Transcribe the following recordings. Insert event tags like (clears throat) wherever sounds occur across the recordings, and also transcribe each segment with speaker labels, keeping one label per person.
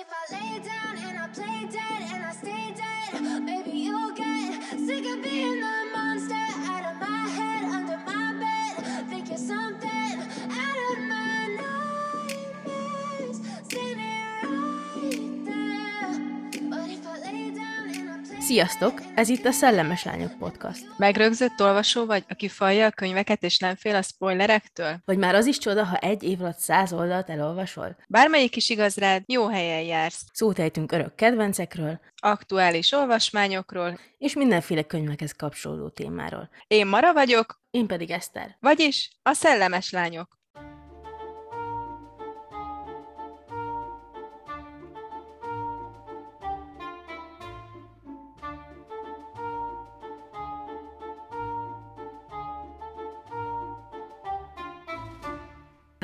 Speaker 1: if I lay down and I play dead and I stay dead, maybe you'll get sick of being the
Speaker 2: Sziasztok! Ez itt a Szellemes Lányok Podcast.
Speaker 3: Megrögzött olvasó vagy, aki falja a könyveket és nem fél a spoilerektől?
Speaker 2: Vagy már az is csoda, ha egy év alatt száz oldalt elolvasol?
Speaker 3: Bármelyik is igaz rád, jó helyen jársz.
Speaker 2: Szót ejtünk örök kedvencekről,
Speaker 3: Aktuális olvasmányokról.
Speaker 2: és mindenféle könyvekhez kapcsolódó témáról.
Speaker 3: Én Mara vagyok,
Speaker 2: Én pedig Eszter.
Speaker 3: vagyis a szellemes lányok.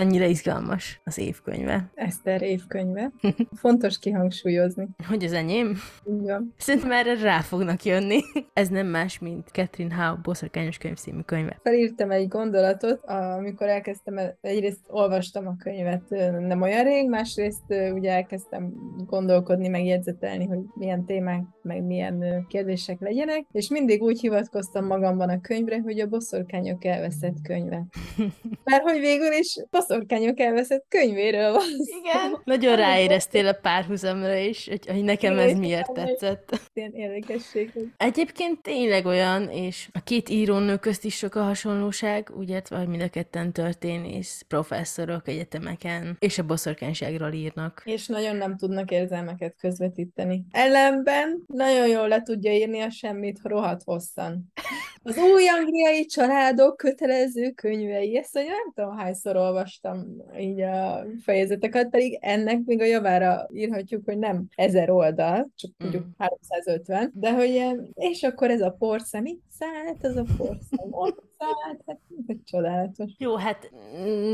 Speaker 2: Annyira izgalmas az évkönyve.
Speaker 4: Eszter évkönyve. (laughs) Fontos kihangsúlyozni.
Speaker 2: Hogy az enyém?
Speaker 4: Van.
Speaker 2: Szerintem erre rá fognak jönni. (laughs) Ez nem más, mint Catherine Howe boszorkányos könyv című könyve.
Speaker 4: Felírtam egy gondolatot, amikor elkezdtem, el- egyrészt olvastam a könyvet nem olyan rég, másrészt ugye elkezdtem gondolkodni, meg jegyzetelni, hogy milyen témák, meg milyen kérdések legyenek, és mindig úgy hivatkoztam magamban a könyvre, hogy a boszorkányok elveszett könyve. (laughs) Mert hogy végül is boszorkányok elveszett könyvéről van szó.
Speaker 2: Igen. (laughs) Nagyon ráéreztél a párhuzamra is, hogy, hogy nekem ez miért tetszett. (laughs)
Speaker 4: Ilyen érdekesség,
Speaker 2: Egyébként tényleg olyan, és a két írónő közt is sok a hasonlóság, ugye, vagy mind a ketten történész, professzorok egyetemeken, és a boszorkányságról írnak.
Speaker 4: és nagyon nem tudnak érzelmeket közvetíteni. Ellenben nagyon jól le tudja írni a semmit rohadt hosszan. (laughs) Az új angliai családok kötelező könyvei, ezt hogy nem tudom hányszor olvastam így a fejezeteket, pedig ennek még a javára írhatjuk, hogy nem ezer oldal, csak mondjuk
Speaker 2: Mm.
Speaker 4: 350, de hogy ilyen, és akkor ez a porszem itt szállt, az a porszem ott szállt, hát ez csodálatos.
Speaker 2: Jó, hát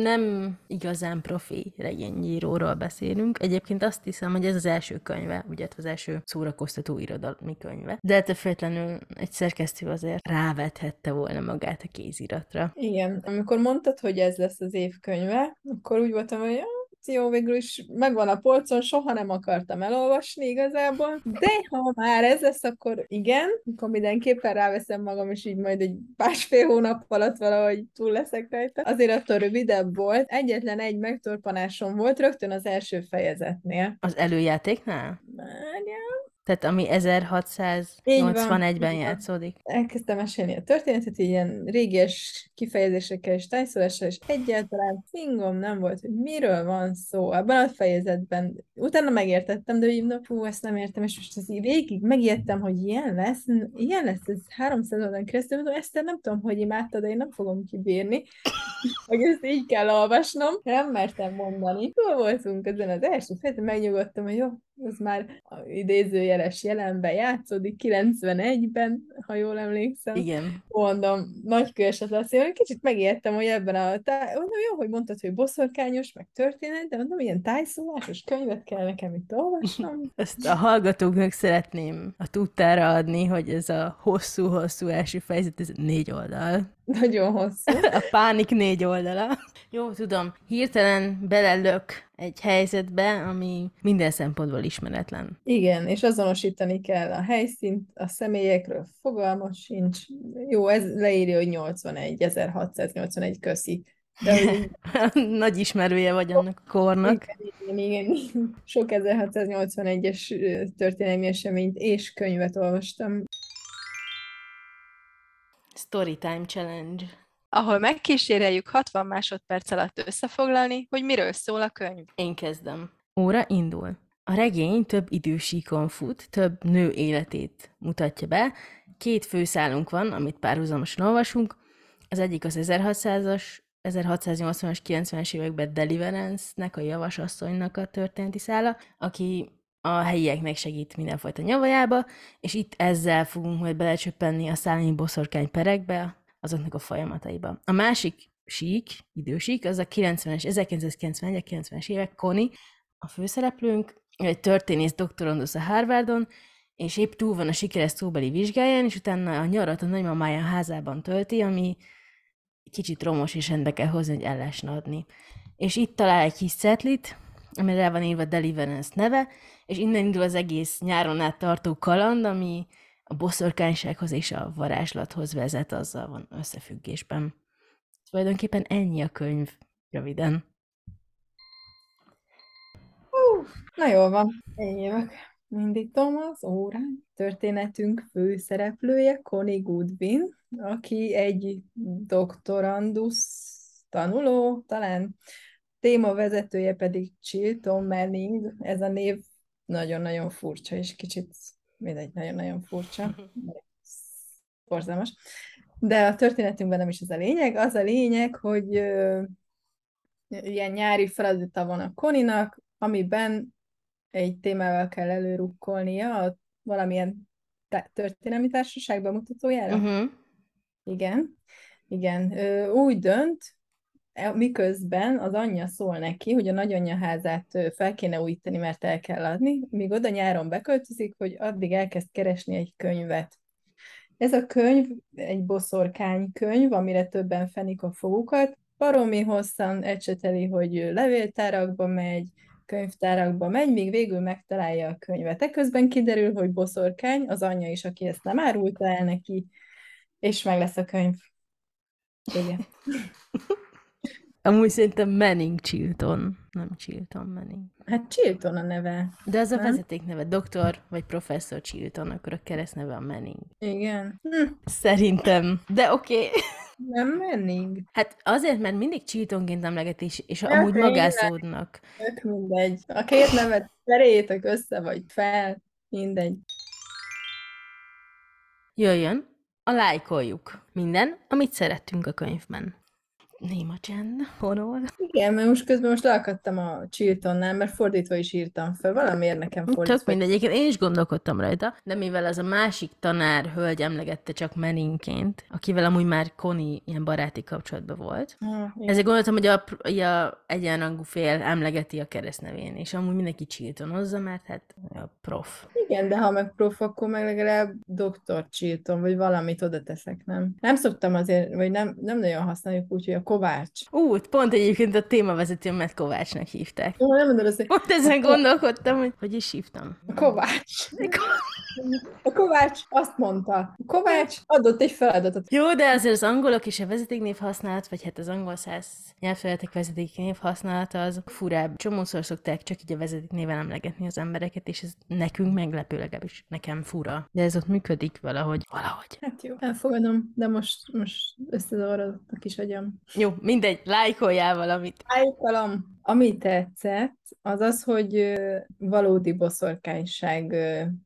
Speaker 2: nem igazán profi regényíróról beszélünk. Egyébként azt hiszem, hogy ez az első könyve, ugye az első szórakoztató irodalmi könyve. De ettől függetlenül egy szerkesztő azért rávethette volna magát a kéziratra.
Speaker 4: Igen, amikor mondtad, hogy ez lesz az évkönyve, akkor úgy voltam, hogy "Ja, jó, végül is megvan a polcon, soha nem akartam elolvasni igazából, de ha már ez lesz, akkor igen, akkor mindenképpen ráveszem magam, és így majd egy másfél hónap alatt valahogy túl leszek rajta. Azért attól rövidebb volt, egyetlen egy megtorpanásom volt rögtön az első fejezetnél.
Speaker 2: Az előjátéknál?
Speaker 4: Várjál.
Speaker 2: Tehát ami
Speaker 4: Így van,
Speaker 2: 1181-ben
Speaker 4: így van.
Speaker 2: játszódik.
Speaker 4: elkezdtem mesélni a történetet, így ilyen régies kifejezésekkel és tájszólással, és egyáltalán fingom nem volt, hogy miről van szó ebben a fejezetben. Utána megértettem, de úgy mondom, fú, ezt nem értem, és most az így végig megijedtem, hogy ilyen lesz, ilyen lesz, ez 300 oldalon keresztül, mondom, ezt nem tudom, hogy imádta, de én nem fogom kibírni, (laughs) hogy ezt így kell olvasnom. Nem mertem mondani. Túl voltunk ezen az első fejezeten, megnyugodtam, hogy jó, ez már idézőjeles jelenben játszódik, 91-ben, ha jól emlékszem.
Speaker 2: Igen.
Speaker 4: Mondom, nagy kőeset lesz. Én kicsit megijedtem, hogy ebben a... Tá... Mondom, jó, hogy mondtad, hogy boszorkányos, meg történet, de mondom, ilyen tájszólásos könyvet kell nekem itt olvasnom. (laughs)
Speaker 2: Ezt a hallgatóknak szeretném a tudtára adni, hogy ez a hosszú-hosszú első fejezet, ez négy oldal. (laughs)
Speaker 4: Nagyon hosszú. (laughs)
Speaker 2: A pánik négy oldala. Jó, tudom, hirtelen belelök egy helyzetbe, ami minden szempontból ismeretlen.
Speaker 4: Igen, és azonosítani kell a helyszínt, a személyekről fogalma sincs. Jó, ez leírja, hogy 81, 1681 köszi. De hogy (laughs)
Speaker 2: Nagy ismerője vagy annak a kornak.
Speaker 4: igen, igen, igen. Sok 1681-es ö, történelmi eseményt és könyvet olvastam.
Speaker 2: Storytime Challenge.
Speaker 3: Ahol megkíséreljük 60 másodperc alatt összefoglalni, hogy miről szól a könyv.
Speaker 2: Én kezdem. Óra indul. A regény több idősíkon fut, több nő életét mutatja be. Két főszálunk van, amit párhuzamosan olvasunk. Az egyik az 1600-as, 1680-as, 90-es években Deliverance-nek, a javasasszonynak a történeti szála, aki a helyieknek segít mindenfajta nyavajába, és itt ezzel fogunk majd belecsöppenni a szállinyi boszorkány perekbe, azoknak a folyamataiba. A másik sík, idősík, az a 90-es, 1991-90-es évek, Connie, a főszereplőnk, egy történész doktorandusz a Harvardon, és épp túl van a sikeres szóbeli vizsgáján, és utána a nyarat a nagymamája házában tölti, ami kicsit romos, és rendbe kell hozni, hogy el adni. És itt talál egy kis szetlit, amire rá van írva Deliverance neve, és innen indul az egész nyáron át tartó kaland, ami a boszorkánysághoz és a varázslathoz vezet, azzal van összefüggésben. Tulajdonképpen ennyi a könyv, röviden.
Speaker 4: Na jól van, én jövök. Indítom az órán. Történetünk főszereplője Connie Goodwin, aki egy doktorandus tanuló, talán témavezetője pedig Chilton Manning. Ez a név nagyon-nagyon furcsa, és kicsit mindegy, nagyon-nagyon furcsa. Borzalmas. De a történetünkben nem is ez a lényeg. Az a lényeg, hogy ö, ilyen nyári feladata van a Koninak, amiben egy témával kell előrukkolnia a valamilyen történelmi társaság bemutatójára.
Speaker 2: Uh-huh.
Speaker 4: Igen, igen. Ö, úgy dönt, miközben az anyja szól neki, hogy a nagyanyja házát fel kéne újítani, mert el kell adni, míg oda nyáron beköltözik, hogy addig elkezd keresni egy könyvet. Ez a könyv egy boszorkány könyv, amire többen fenik a fogukat. Baromi hosszan ecseteli, hogy levéltárakba megy, könyvtárakba megy, míg végül megtalálja a könyvet. Ekközben kiderül, hogy boszorkány, az anyja is, aki ezt nem árulta el neki, és meg lesz a könyv. Igen. (laughs)
Speaker 2: Amúgy szerintem Manning Chilton, nem Chilton Manning.
Speaker 4: Hát Chilton a neve.
Speaker 2: De az a
Speaker 4: Nem?
Speaker 2: vezetékneve, doktor vagy professzor Chilton, akkor a keresztneve a Manning.
Speaker 4: Igen. Hm,
Speaker 2: Szerintem. De oké. Okay.
Speaker 4: nem menning.
Speaker 2: Hát azért, mert mindig Chiltonként emlegetés, és
Speaker 4: Ja,
Speaker 2: amúgy magászódnak.
Speaker 4: Tök mindegy. A két nevet cseréljétek össze, vagy fel. Mindegy.
Speaker 2: Jöjjön a lájkoljuk. Minden, amit szerettünk a könyvben. Néma csend, honol.
Speaker 4: Igen, mert most közben most leakadtam a Chiltonnál, mert fordítva is írtam fel. Valamiért nekem fordítva.
Speaker 2: mindegy, egyébként én is gondolkodtam rajta, de mivel az a másik tanár hölgy emlegette csak Menningként, akivel amúgy már Connie ilyen baráti kapcsolatban volt,
Speaker 4: Ah,
Speaker 2: ezért gondoltam, hogy a, a egyenrangú fél emlegeti a keresztnevén, és amúgy mindenki Chiltonozza, mert hát a prof.
Speaker 4: Igen, de ha meg prof, akkor meg legalább Dr. Chilton, vagy valamit oda teszek, nem? Nem szoktam azért, vagy nem, nem nagyon használjuk úgy, hogy a Kovács.
Speaker 2: Ú, pont egyébként a témavezetőmet Kovácsnak hívták.
Speaker 4: Ó, nem mondod azt, hogy
Speaker 2: Pont ezen gondolkodtam, hogy hogy is hívtam.
Speaker 4: a Kovács. A Kovács azt mondta. A Kovács adott egy feladatot.
Speaker 2: Jó, de azért az angolok és a vezetéknév használat, vagy hát az angol száz nyelvterületek vezetéknév használata az furább. Csomószor szokták csak így a vezetéknéven emlegetni az embereket, és ez nekünk meglepő, legalábbis nekem fura. De ez ott működik valahogy. Valahogy.
Speaker 4: Hát jó, elfogadom, de most, most összezavarodott a kis agyam.
Speaker 2: Jó, mindegy, lájkoljál valamit.
Speaker 4: Állítalom. Ami tetszett, az az, hogy valódi boszorkányság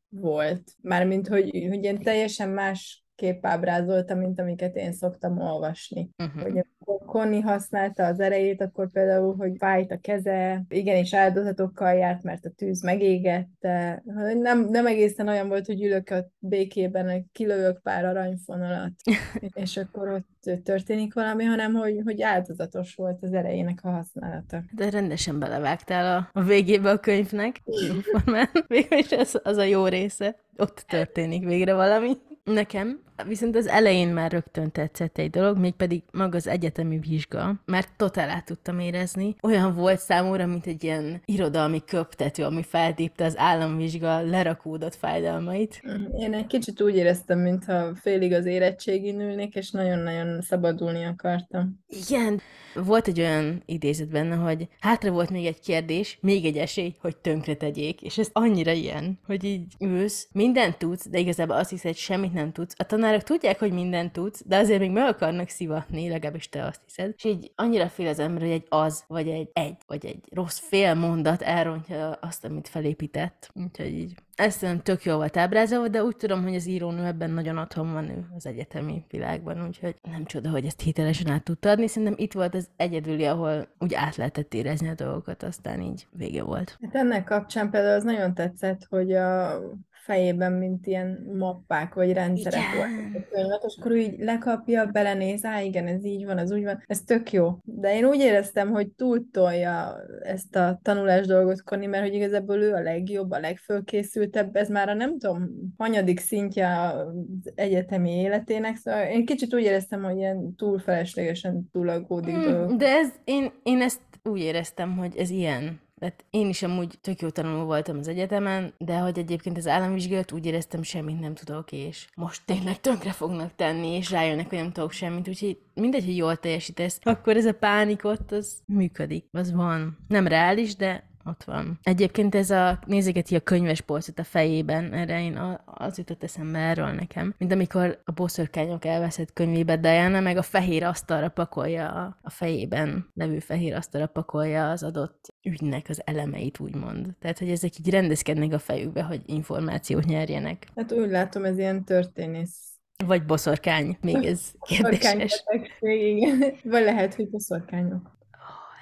Speaker 4: volt. Mármint, hogy, hogy ilyen teljesen más kép ábrázolta, mint amiket én szoktam olvasni.
Speaker 2: Uh-huh.
Speaker 4: Hogy amikor Connie használta az erejét, akkor például, hogy fájt a keze, igenis áldozatokkal járt, mert a tűz megégette. Nem, nem egészen olyan volt, hogy ülök a békében, kilövök pár aranyfonalat, (laughs) és akkor ott történik valami, hanem hogy, hogy áldozatos volt az erejének a használata.
Speaker 2: De rendesen belevágtál a, a végébe a könyvnek. Jóformán. Végülis az, az a jó része. Ott történik végre valami. Nekem viszont az elején már rögtön tetszett egy dolog, mégpedig maga az egyetemi vizsga, mert totál át tudtam érezni. Olyan volt számomra, mint egy ilyen irodalmi köptető, ami feltépte az államvizsga lerakódott fájdalmait.
Speaker 4: Én egy kicsit úgy éreztem, mintha félig az érettségin ülnék, és nagyon-nagyon szabadulni akartam.
Speaker 2: Igen. Volt egy olyan idézet benne, hogy hátra volt még egy kérdés, még egy esély, hogy tönkre tegyék, és ez annyira ilyen, hogy így ülsz, mindent tudsz, de igazából azt hiszed, semmit nem tudsz. A tanárok tudják, hogy mindent tudsz, de azért még meg akarnak szivatni, legalábbis te azt hiszed. És így annyira fél az ember, hogy egy az, vagy egy egy, vagy egy rossz fél mondat elrontja azt, amit felépített. Úgyhogy így ez szerintem tök jól volt ábrázolva, de úgy tudom, hogy az írónő ebben nagyon otthon van ő az egyetemi világban, úgyhogy nem csoda, hogy ezt hitelesen át tudta adni. Szerintem itt volt az egyedüli, ahol úgy át lehetett érezni a dolgokat, aztán így vége volt.
Speaker 4: Hát ennek kapcsán például az nagyon tetszett, hogy a fejében, mint ilyen mappák vagy rendszerek voltak. A könyvet, és akkor így lekapja, belenéz, á, igen, ez így van, az úgy van, ez tök jó. De én úgy éreztem, hogy túltolja ezt a tanulás dolgot Connie, mert hogy igazából ő a legjobb, a legfölkészültebb, ez már a nem tudom, hanyadik szintje az egyetemi életének, szóval én kicsit úgy éreztem, hogy ilyen túl feleslegesen túlaggódik.
Speaker 2: Mm, de ez, én, én ezt úgy éreztem, hogy ez ilyen Tehát én is amúgy tök jó tanuló voltam az egyetemen, de hogy egyébként az államvizsgálat úgy éreztem, semmit nem tudok, és most tényleg tönkre fognak tenni, és rájönnek, hogy nem tudok semmit, úgyhogy mindegy, hogy jól teljesítesz, akkor ez a pánik ott, az működik, az van. Nem reális, de ott van. Egyébként ez a, nézegeti a könyves polcot a fejében, erre én az jutott eszembe erről nekem, mint amikor a boszorkányok elveszett könyvébe Diana meg a fehér asztalra pakolja, a, a fejében levő fehér asztalra pakolja az adott ügynek az elemeit, úgymond. Tehát, hogy ezek így rendezkednek a fejükbe, hogy információt nyerjenek.
Speaker 4: Hát úgy látom, ez ilyen történész.
Speaker 2: Vagy boszorkány, még ez (laughs) kérdéses.
Speaker 4: Igen. Vagy lehet, hogy boszorkányok.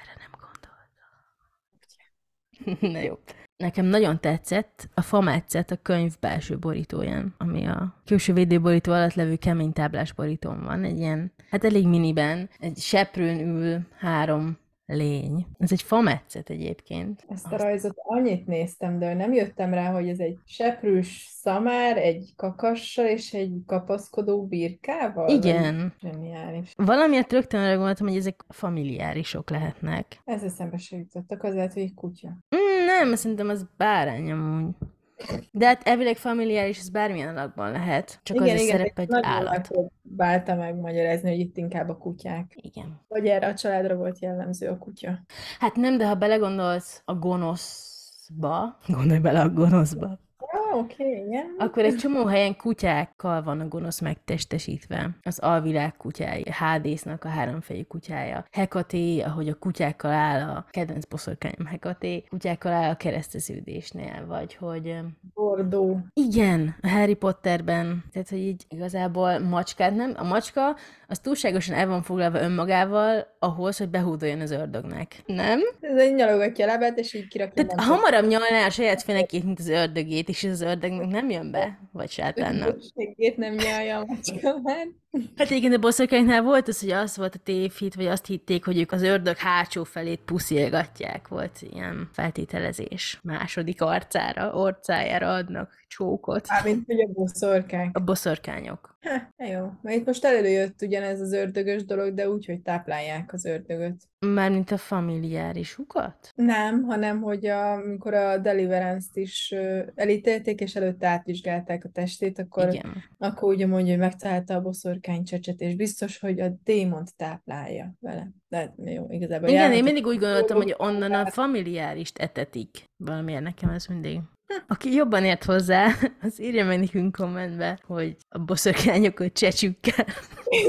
Speaker 2: Erre nem gondoltam. (laughs) Na jó. Nekem nagyon tetszett a fametszet a könyv belső borítóján, ami a külső védőborító alatt levő kemény táblás borítón van. Egy ilyen, hát elég miniben, egy seprőn ül három lény. Ez egy fametszet egyébként.
Speaker 4: Ezt a rajzot annyit néztem, de nem jöttem rá, hogy ez egy seprűs szamár, egy kakassal és egy kapaszkodó birkával?
Speaker 2: Igen.
Speaker 4: Zseniális.
Speaker 2: Valamiért rögtön arra gondoltam, hogy ezek familiárisok lehetnek.
Speaker 4: Ez eszembe se jutottak, az lehet, hogy egy kutya.
Speaker 2: Mm, nem, szerintem az bárány amúgy. De hát elvileg familiáris, ez bármilyen alakban lehet, csak igen, az a szerep egy állat.
Speaker 4: megpróbálta megmagyarázni, hogy itt inkább a kutyák.
Speaker 2: Igen.
Speaker 4: Vagy erre a családra volt jellemző a kutya.
Speaker 2: Hát nem, de ha belegondolsz a gonoszba, gondolj bele a gonoszba,
Speaker 4: oké, okay, igen.
Speaker 2: akkor egy csomó helyen kutyákkal van a gonosz megtestesítve. Az alvilág kutyája, Hádésznak a háromfejű kutyája, Hekaté, ahogy a kutyákkal áll a kedvenc boszorkányom Hekaté, kutyákkal áll a kereszteződésnél, vagy hogy
Speaker 4: Bordó.
Speaker 2: igen, a Harry Potterben, tehát hogy így igazából macskát nem, a macska az túlságosan el van foglalva önmagával ahhoz, hogy behúdoljon az ördögnek. Nem?
Speaker 4: Ez egy nyalogatja a lábát, és így kirakja.
Speaker 2: Tehát hamarabb nyalná a saját fenekét, mint az ördögét, és ez az ördögnek nem jön be, vagy sátánnak.
Speaker 4: Segét nem nyalja a macska. (laughs)
Speaker 2: Hát igen, a boszorkánynál volt az, hogy az volt a tévhit, vagy azt hitték, hogy ők az ördög hátsó felét puszilgatják. Volt ilyen feltételezés. Második arcára, orcájára adnak csókot.
Speaker 4: Mármint, hogy a boszorkák.
Speaker 2: A boszorkányok.
Speaker 4: Ha, jó. Mert itt most előjött ugyanez az ördögös dolog, de úgy, hogy táplálják az ördögöt.
Speaker 2: Mármint a familiárisukat?
Speaker 4: Nem, hanem hogy a, amikor a Deliverance-t is elítélték, és előtte átvizsgálták a testét, akkor,
Speaker 2: Igen.
Speaker 4: akkor ugye mondja, hogy megtalálta a boszorkány csecset, és biztos, hogy a démont táplálja vele. De jó, igazából
Speaker 2: Igen, én
Speaker 4: járhatott-
Speaker 2: mindig úgy gondoltam, hogy onnan a familiárist etetik. Valamiért nekem ez mindig. Aki jobban ért hozzá, (laughs) az írja meg nekünk kommentbe, hogy a boszorkányokat csecsükkel.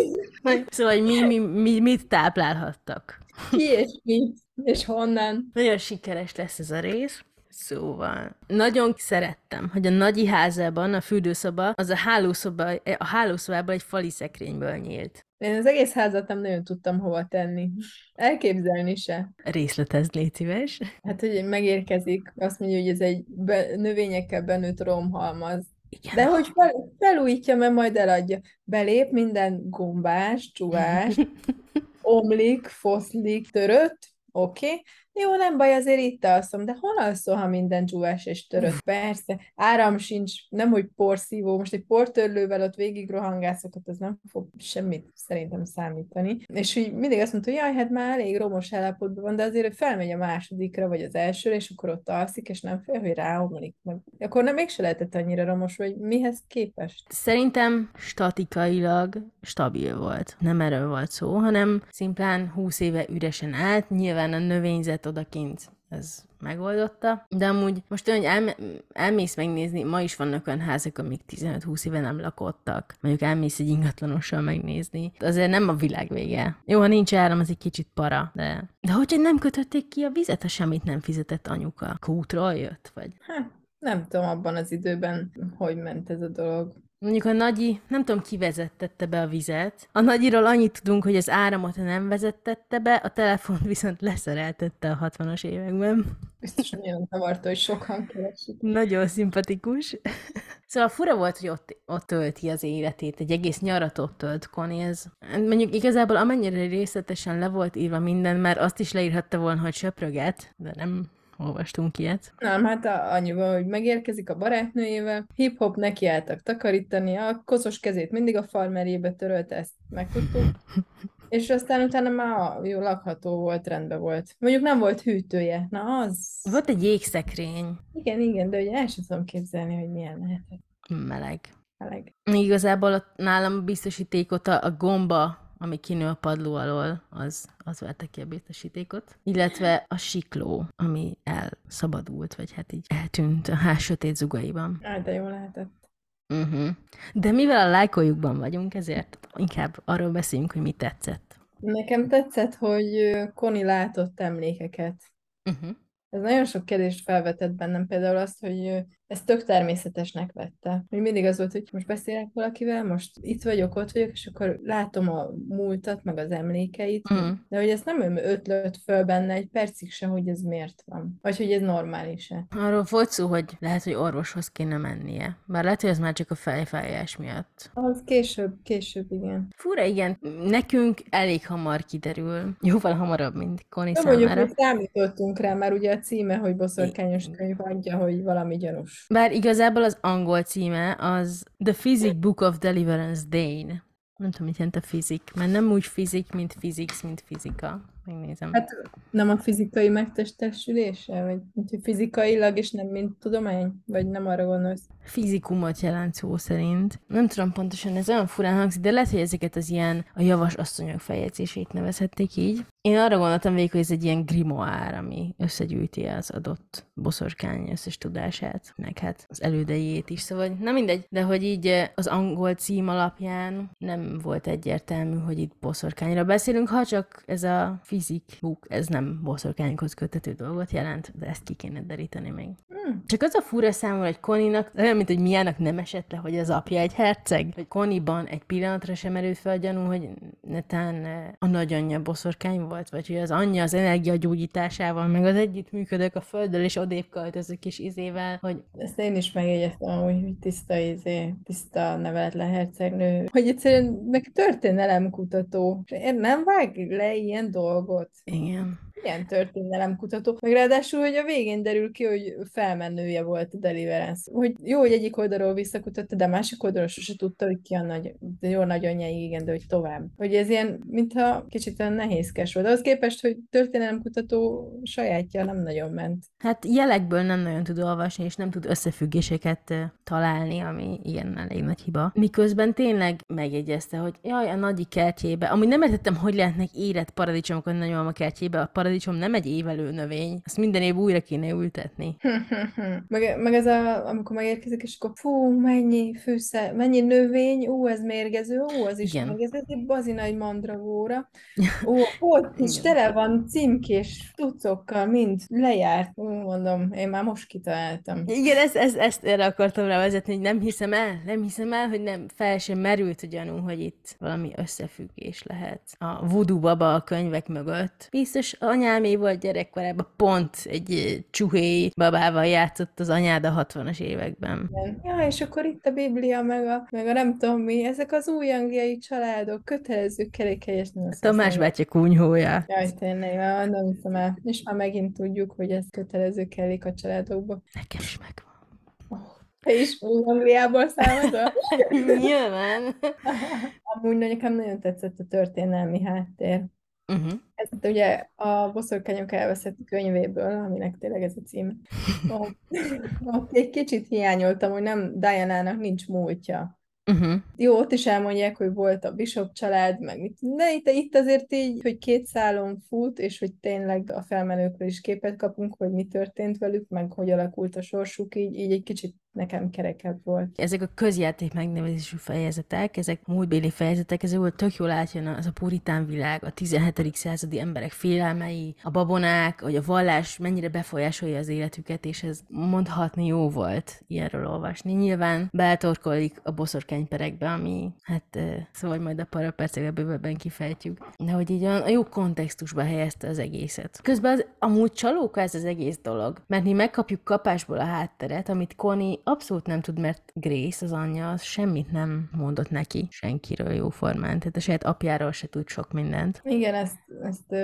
Speaker 2: (laughs) szóval, hogy mi, mi, mi, mit táplálhattak.
Speaker 4: Ki és mit, és honnan.
Speaker 2: Nagyon sikeres lesz ez a rész. Szóval, nagyon szerettem, hogy a nagyi házában a fürdőszoba, az a hálószoba, a hálószobában egy fali szekrényből nyílt.
Speaker 4: Én az egész házat nem nagyon tudtam hova tenni. Elképzelni se.
Speaker 2: Részletez, légy szíves.
Speaker 4: Hát, hogy megérkezik, azt mondja, hogy ez egy be, növényekkel benőtt romhalmaz.
Speaker 2: Igen.
Speaker 4: De hogy fel, felújítja, mert majd eladja. Belép minden gombás, csuvás, (laughs) omlik, foszlik, törött, oké. Okay. Jó, nem baj, azért itt alszom, de hol alszol, ha minden dzsúvás és törött? (laughs) Persze, áram sincs, nem hogy porszívó, most egy portörlővel ott végig rohangászok, ott az nem fog semmit szerintem számítani. És úgy mindig azt mondta, hogy jaj, hát már elég romos állapotban van, de azért felmegy a másodikra, vagy az elsőre, és akkor ott alszik, és nem fél, hogy ráomlik meg. Akkor nem mégse lehetett annyira romos, vagy mihez képest?
Speaker 2: Szerintem statikailag stabil volt. Nem erről volt szó, hanem szimplán 20 éve üresen állt, nyilván a növényzet odakint ez megoldotta, de amúgy most olyan, hogy elme- elmész megnézni, ma is vannak olyan házak, amik 15-20 éve nem lakottak. Mondjuk elmész egy ingatlanossal megnézni. Azért nem a világ vége. Jó, ha nincs áram, az egy kicsit para, de... De hogyha nem kötötték ki a vizet, ha semmit nem fizetett anyuka? Kútról jött, vagy?
Speaker 4: Hát, nem tudom abban az időben, hogy ment ez a dolog.
Speaker 2: Mondjuk a nagyi, nem tudom, ki vezettette be a vizet. A nagyiról annyit tudunk, hogy az áramot nem vezettette be, a telefont (laughs) viszont leszereltette a 60-as években.
Speaker 4: Biztos nagyon zavarta, hogy sokan keresik.
Speaker 2: Nagyon szimpatikus. (laughs) Szóval fura volt, hogy ott, ott tölti az életét, egy egész nyarat ott tölt Connie. Ez, mondjuk igazából amennyire részletesen le volt írva minden, mert azt is leírhatta volna, hogy söpröget, de nem olvastunk ilyet.
Speaker 4: Nem, hát a- annyival, hogy megérkezik a barátnőjével, hip-hop nekiálltak takarítani, a koszos kezét mindig a farmerjébe törölte, ezt megtudtuk. (laughs) És aztán utána már jó lakható volt, rendben volt. Mondjuk nem volt hűtője. Na az...
Speaker 2: Volt egy jégszekrény,
Speaker 4: Igen, igen, de ugye el sem tudom képzelni, hogy milyen lehetett.
Speaker 2: meleg.
Speaker 4: Meleg.
Speaker 2: Igazából nálam biztosítékot a, a gomba, ami kinő a padló alól, az, az vette ki a biztosítékot. Illetve a sikló, ami elszabadult, vagy hát így eltűnt a ház sötét zugaiban.
Speaker 4: Á, de jó lehetett.
Speaker 2: Uh-huh. De mivel a lájkoljukban vagyunk, ezért inkább arról beszéljünk, hogy mi tetszett.
Speaker 4: Nekem tetszett, hogy Koni látott emlékeket.
Speaker 2: Uh-huh.
Speaker 4: Ez nagyon sok kérdést felvetett bennem, például azt, hogy ezt tök természetesnek vette. Hogy mindig az volt, hogy most beszélek valakivel, most itt vagyok, ott vagyok, és akkor látom a múltat, meg az emlékeit,
Speaker 2: Mhm.
Speaker 4: de hogy ezt nem ötlött föl benne egy percig se, hogy ez miért van. Vagy hogy ez normális-e.
Speaker 2: Arról volt szó, hogy lehet, hogy orvoshoz kéne mennie. Bár lehet, hogy ez már csak a fejfájás miatt.
Speaker 4: Az később, később, igen.
Speaker 2: Fura, igen, nekünk elég hamar kiderül. Jóval hamarabb, mint Connie
Speaker 4: mondjuk,
Speaker 2: számára.
Speaker 4: hogy számítottunk rá, mert ugye a címe, hogy boszorkányos könyv adja, hogy valami gyanús.
Speaker 2: Bár igazából az angol címe az The Physic Book of Deliverance Dane. Nem tudom, mit jelent a fizik, mert nem úgy fizik, mint physics, mint fizika. Megnézem.
Speaker 4: Hát nem a fizikai megtestesülése, vagy mint, fizikailag, és nem mint tudomány? Vagy nem arra gondolsz?
Speaker 2: Fizikumot jelent szó szerint. Nem tudom pontosan, ez olyan furán hangzik, de lehet, hogy ezeket az ilyen a javas asszonyok feljegyzését nevezhették így. Én arra gondoltam végig, hogy ez egy ilyen grimoár, ami összegyűjti az adott boszorkány összes tudását, meg hát az elődejét is, szóval nem mindegy, de hogy így eh, az angol cím alapján nem volt egyértelmű, hogy itt boszorkányra beszélünk, ha csak ez a fizik book, ez nem boszorkányokhoz kötető dolgot jelent, de ezt ki kéne deríteni még.
Speaker 4: Hmm.
Speaker 2: Csak az a fura számomra, hogy Koninak, olyan, mint hogy Miának nem esett le, hogy az apja egy herceg, hogy Koniban egy pillanatra sem erőt fel a gyanú, hogy netán eh, a nagyanyja boszorkány volt, vagy hogy az anyja az energia gyógyításával, meg az együttműködök a földdel, és odébb költözök is izével, hogy
Speaker 4: Ezt én is megjegyeztem, amúgy, hogy tiszta, izé, tiszta neveletlen hercegnő. Hogy egyszerűen meg történelemkutató. És én nem vág le ilyen dolgot.
Speaker 2: Igen.
Speaker 4: Ilyen történelemkutató. Meg ráadásul, hogy a végén derül ki, hogy felmenője volt a Deliverance. Hogy jó, hogy egyik oldalról visszakutatta, de a másik oldalról sose tudta, hogy ki a nagy, de jó nagyanyja, igen, de hogy tovább. Hogy ez ilyen, mintha kicsit olyan nehézkes volt. Az képest, hogy történelemkutató sajátja nem nagyon ment.
Speaker 2: Hát jelekből nem nagyon tud olvasni, és nem tud összefüggéseket találni, ami igen, elég nagy hiba. Miközben tényleg megjegyezte, hogy jaj, a nagyi kertjébe, amúgy nem értettem, hogy lehetnek érett paradicsomok a nagymama kertjébe, a paradicsom nem egy évelő növény, azt minden év újra kéne ültetni. (laughs)
Speaker 4: meg, meg ez a, amikor megérkezik, és akkor fú, mennyi fűsze, mennyi növény, ú, ez mérgező, ú, az is
Speaker 2: Igen.
Speaker 4: egy bazi nagy mandragóra. (laughs) Ó, ott is tele van címkés tucokkal, mind lejárt. Ú, mondom, én már most kitaláltam.
Speaker 2: Igen, ezt, ezt, ezt erre akartam rávezetni, hogy nem hiszem el, nem hiszem el, hogy nem fel sem merült a gyanú, hogy itt valami összefüggés lehet. A voodoo baba a könyvek mögött. Biztos anyámé volt gyerekkorában pont egy csuhéj babával játszott az anyád a 60-as években.
Speaker 4: Ja, és akkor itt a Biblia, meg a, meg a nem tudom mi, ezek az új angliai családok, kötelező kerékhelyes.
Speaker 2: Tamás bátya kunyhója.
Speaker 4: Jaj, tényleg, már nem hiszem el. És már megint tudjuk, hogy ez kötelező kellik a családokba.
Speaker 2: Nekem is megvan.
Speaker 4: Te is új Angliából származol? (laughs)
Speaker 2: Nyilván. (laughs)
Speaker 4: Amúgy nekem nagyon tetszett a történelmi háttér.
Speaker 2: Uh-huh.
Speaker 4: Ez ugye a Boszorkányok elveszett könyvéből, aminek tényleg ez a cím. (laughs) Ott, ott egy kicsit hiányoltam, hogy nem Diana-nak nincs múltja.
Speaker 2: Uh-huh.
Speaker 4: Jó, ott is elmondják, hogy volt a Bishop család, meg mit. De itt, itt azért így, hogy két szálon fut, és hogy tényleg a felmenőkről is képet kapunk, hogy mi történt velük, meg hogy alakult a sorsuk, így, így egy kicsit nekem kerekebb volt.
Speaker 2: Ezek a közjáték megnevezésű fejezetek, ezek múltbéli fejezetek, ezekből tök jól átjön az a puritán világ, a 17. századi emberek félelmei, a babonák, vagy a vallás mennyire befolyásolja az életüket, és ez mondhatni jó volt ilyenről olvasni. Nyilván beltorkolik a boszorkányperekbe, ami, hát szóval majd a parapercekbe bővebben kifejtjük, de hogy így a jó kontextusba helyezte az egészet. Közben az, amúgy csalóka ez az egész dolog, mert mi megkapjuk kapásból a hátteret, amit Connie abszolút nem tud, mert Grace, az anyja, az semmit nem mondott neki senkiről jóformán. Tehát a saját apjáról se tud sok mindent.
Speaker 4: Igen, ezt, ezt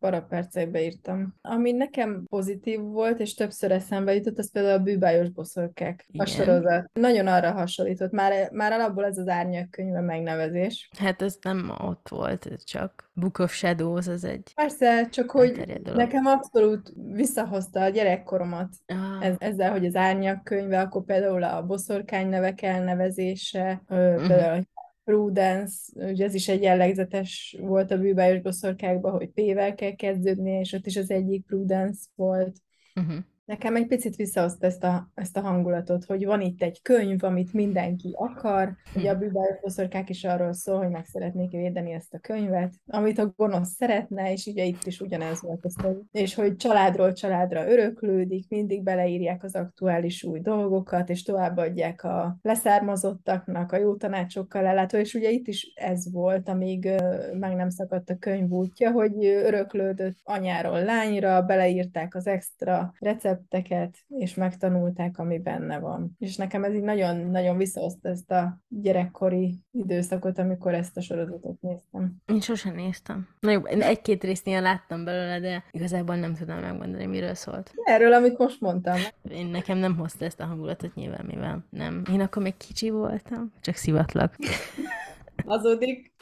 Speaker 4: parapercekbe írtam. Ami nekem pozitív volt, és többször eszembe jutott, az például a bűbájos boszorkák.
Speaker 2: Igen.
Speaker 4: A sorozat. Nagyon arra hasonlított. Már, már alapból ez az árnyak könyve megnevezés.
Speaker 2: Hát ez nem ott volt, ez csak Book of Shadows, az egy
Speaker 4: Persze, csak hogy nekem abszolút visszahozta a gyerekkoromat
Speaker 2: Ah,
Speaker 4: ez, ezzel, hogy az árnyak könyve, akkor például a boszorkány nevek elnevezése,
Speaker 2: Mhm.
Speaker 4: például a Prudence, ugye ez is egy jellegzetes volt a bűbájos boszorkákban, hogy P-vel kell kezdődni, és ott is az egyik Prudence volt.
Speaker 2: uh-huh.
Speaker 4: Nekem egy picit visszahozta ezt a, ezt a hangulatot, hogy van itt egy könyv, amit mindenki akar. Ugye a bűbájos boszorkák is arról szól, hogy meg szeretnék védeni ezt a könyvet, amit a gonosz szeretne, és ugye itt is ugyanez volt sztori. És hogy családról családra öröklődik, mindig beleírják az aktuális új dolgokat, és továbbadják a leszármazottaknak, a jó tanácsokkal ellátó, és ugye itt is ez volt, amíg meg nem szakadt a könyv útja, hogy öröklődött anyáról lányra, beleírták az extra recepteket, és megtanulták, ami benne van. És nekem ez így nagyon-nagyon visszahozta ezt a gyerekkori időszakot, amikor ezt a sorozatot néztem.
Speaker 2: Én sosem néztem. Na jó, én egy-két részt néha láttam belőle, de igazából nem tudom megmondani, miről szólt.
Speaker 4: Erről, amit most mondtam.
Speaker 2: Én nekem nem hozta ezt a hangulatot nyilván, mivel nem. Én akkor még kicsi voltam, csak szivatlak. (laughs)
Speaker 4: Hazudik.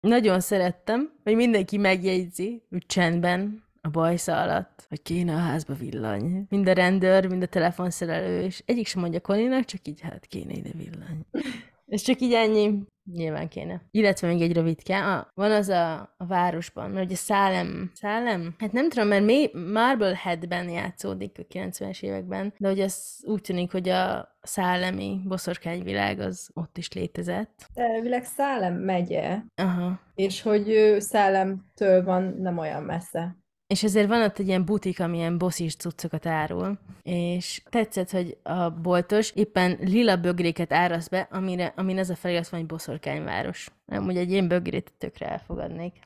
Speaker 2: Nagyon szerettem, hogy mindenki megjegyzi, hogy csendben, a bajsza alatt, hogy kéne a házba villany. Mind a rendőr, mind a telefonszerelő, és egyik sem mondja Koninak, csak így, hát kéne ide villany. És csak így ennyi. Nyilván kéne. Illetve még egy rövidke. Ah, van az a, a városban, mert ugye Szálem, Szálem? Hát nem tudom, mert még Marbleheadben játszódik a 90-es években, de hogy az úgy tűnik, hogy a szálemi boszorkányvilág az ott is létezett.
Speaker 4: Elvileg Szálem megye,
Speaker 2: Aha.
Speaker 4: és hogy Szálemtől van nem olyan messze.
Speaker 2: És ezért van ott egy ilyen butik, ami ilyen bosszis cuccokat árul, és tetszett, hogy a boltos éppen lila bögréket áraszt be, amire, amin az a felirat van, hogy boszorkányváros. Nem, hogy egy ilyen bögrét tökre elfogadnék.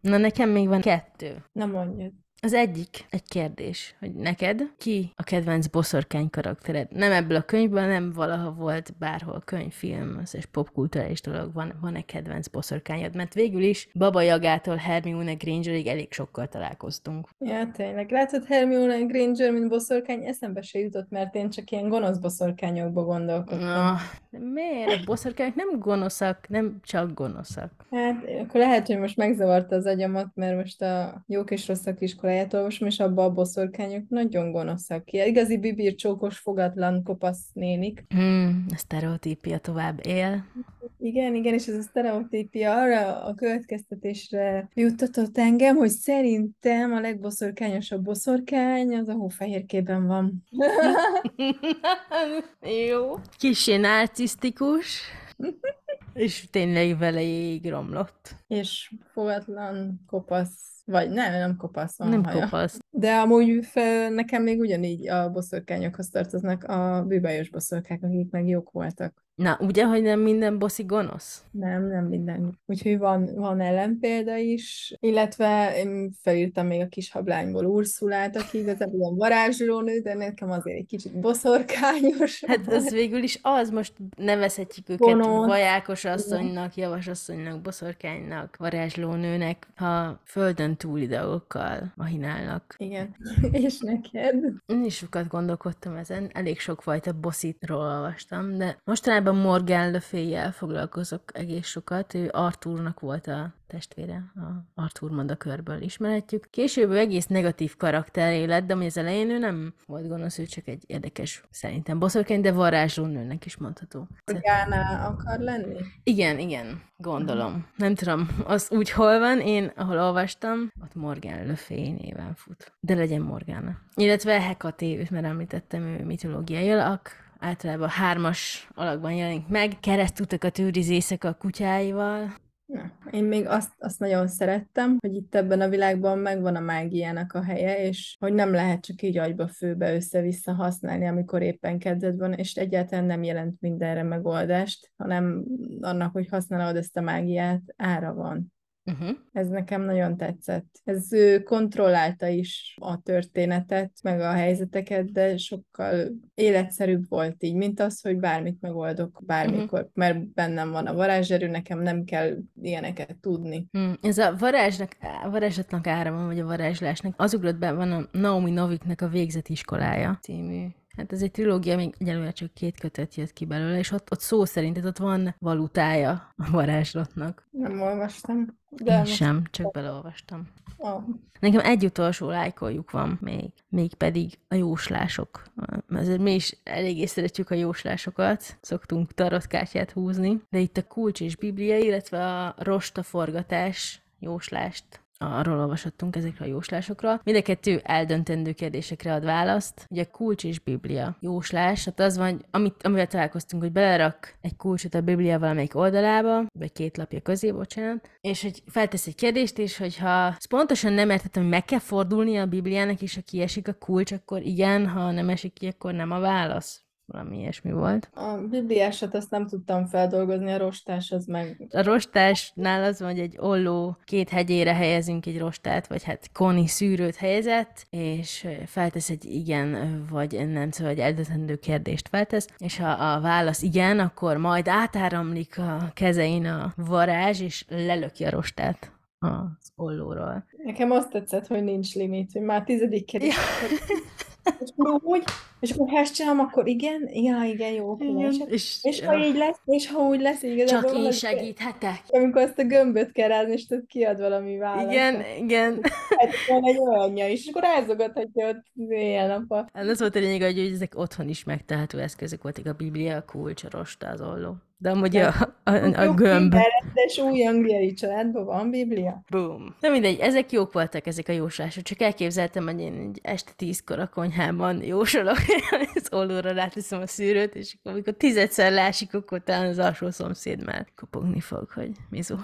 Speaker 2: Na, nekem még van kettő.
Speaker 4: Nem mondjuk.
Speaker 2: Az egyik egy kérdés, hogy neked ki a kedvenc boszorkány karaktered? Nem ebből a könyvből, nem valaha volt bárhol könyv, film, összes popkulturális dolog, van, van-e kedvenc boszorkányod? Mert végül is Baba Jagától Hermione Grangerig elég sokkal találkoztunk.
Speaker 4: Ja, tényleg. Látod, Hermione Granger, mint boszorkány, eszembe se jutott, mert én csak ilyen gonosz boszorkányokba gondolkodtam.
Speaker 2: Na, de miért? A boszorkányok nem gonoszak, nem csak gonoszak.
Speaker 4: Hát, akkor lehet, hogy most megzavarta az agyamat, mert most a jók és rosszak iskoláját olvasom, és abban a boszorkányok nagyon gonoszak. Ilyen igazi bibircsókos, fogatlan, kopasz nénik.
Speaker 2: Hmm, a sztereotípia tovább él.
Speaker 4: Igen, igen, és ez a sztereotípia arra a következtetésre juttatott engem, hogy szerintem a legboszorkányosabb boszorkány az a hófehérkében van. (laughs)
Speaker 2: Jó. Kissé narcisztikus, (laughs) és tényleg veleig romlott.
Speaker 4: és fogatlan, kopasz, vagy nem, nem kopasz van
Speaker 2: Nem
Speaker 4: haja.
Speaker 2: kopasz.
Speaker 4: De amúgy fe, nekem még ugyanígy a boszorkányokhoz tartoznak a bűbájos boszorkák, akik meg jók voltak.
Speaker 2: Na, ugye, hogy nem minden boszi gonosz?
Speaker 4: Nem, nem minden. Úgyhogy van, van ellenpélda is, illetve én felírtam még a kis hablányból Ursulát, aki igazából ilyen varázslónő, de nekem azért egy kicsit boszorkányos.
Speaker 2: Hát az végül is az, most nevezhetjük őket
Speaker 4: Gonosz.
Speaker 2: vajákos asszonynak, javasasszonynak, boszorkánynak, varázslónőnek, ha földön túli dolgokkal mahinálnak.
Speaker 4: Igen. (laughs) És neked?
Speaker 2: Én is sokat gondolkodtam ezen, elég sok fajta bosszitról olvastam, de mostanában Morgan Le Fay-jel foglalkozok egész sokat. Ő Arthurnak volt a testvére, a Arthur Mandakörből ismerhetjük. Később ő egész negatív karakteré lett, de az elején ő nem volt gonosz, ő csak egy érdekes, szerintem boszorkány, de varázslónőnek is mondható.
Speaker 4: Gána akar lenni?
Speaker 2: Igen, igen, gondolom. Nem tudom, az úgy hol van, én, ahol olvastam, ott Morgan Le Fay néven fut. De legyen Morgana. Illetve Hekaté, őt már említettem, ő mitológiai alak, általában hármas alakban jelenik meg, keresztutakat őriz éjszaka a kutyáival.
Speaker 4: Na, én még azt, azt nagyon szerettem, hogy itt ebben a világban megvan a mágiának a helye, és hogy nem lehet csak így agyba főbe össze-vissza használni, amikor éppen kedved van, és egyáltalán nem jelent mindenre megoldást, hanem annak, hogy használod ezt a mágiát, ára van.
Speaker 2: Uh-huh.
Speaker 4: Ez nekem nagyon tetszett. Ez ő, kontrollálta is a történetet, meg a helyzeteket, de sokkal életszerűbb volt így, mint az, hogy bármit megoldok bármikor, uh-huh. mert bennem van a varázserő, nekem nem kell ilyeneket tudni.
Speaker 2: Hmm. Ez a varázsnak, a varázslatnak ára vagy a varázslásnak. Az ugrott be, van a Naomi Noviknek a Végzett iskolája című Hát ez egy trilógia, még egyelőre csak két kötet jött ki belőle, és ott, ott szó szerint ott van valutája a varázslatnak.
Speaker 4: Nem olvastam.
Speaker 2: De Én most... sem, csak beleolvastam.
Speaker 4: Oh.
Speaker 2: Nekem egy utolsó lájkoljuk van még, még pedig a jóslások. Ezért mi is eléggé szeretjük a jóslásokat, szoktunk tarotkártyát húzni, de itt a kulcs és biblia, illetve a rosta forgatás jóslást arról olvasottunk ezekről a jóslásokról. Mind a kettő eldöntendő kérdésekre ad választ. Ugye kulcs és biblia. Jóslás, hát az van, amit, amivel találkoztunk, hogy belerak egy kulcsot a biblia valamelyik oldalába, vagy két lapja közé, bocsánat, és hogy feltesz egy kérdést, és hogyha pontosan nem értettem, hogy meg kell fordulni a bibliának, és ha kiesik a kulcs, akkor igen, ha nem esik ki, akkor nem a válasz valami ilyesmi volt.
Speaker 4: A bibliásat azt nem tudtam feldolgozni, a rostás az meg...
Speaker 2: A rostásnál az van, hogy egy olló két hegyére helyezünk egy rostát, vagy hát koni szűrőt helyezett, és feltesz egy igen, vagy nem, szóval egy eldöntendő kérdést feltesz, és ha a válasz igen, akkor majd átáramlik a kezein a varázs, és lelöki a rostát az ollóról.
Speaker 4: Nekem azt tetszett, hogy nincs limit, hogy már tizedik kérdés. És akkor úgy, és akkor ha ezt csinálom, akkor igen, ja, igen, jó.
Speaker 2: Igen,
Speaker 4: És,
Speaker 2: és,
Speaker 4: és ha így lesz, és ha úgy lesz, igazából...
Speaker 2: Csak én segíthetek.
Speaker 4: Amikor azt a gömböt kell rázni, és tudod, kiad valami választ.
Speaker 2: Igen, igen.
Speaker 4: Hát van egy olyanja is, és akkor rázogathatja ott éjjel-nappal.
Speaker 2: Hát az volt a lényeg, hogy ezek otthon is megtehető eszközök voltak, a biblia, a kulcs, a rosta, az olló. De amúgy a, a, a, a gömb.
Speaker 4: Rendes új angliai családban van Biblia.
Speaker 2: Boom. De mindegy, ezek jók voltak, ezek a jóslások. Csak elképzeltem, hogy én egy este tízkor a konyhában jósolok, (laughs) az ollóra ráteszem a szűrőt, és akkor, amikor tizedszer lásik, akkor talán az alsó szomszéd már kopogni fog, hogy mizu.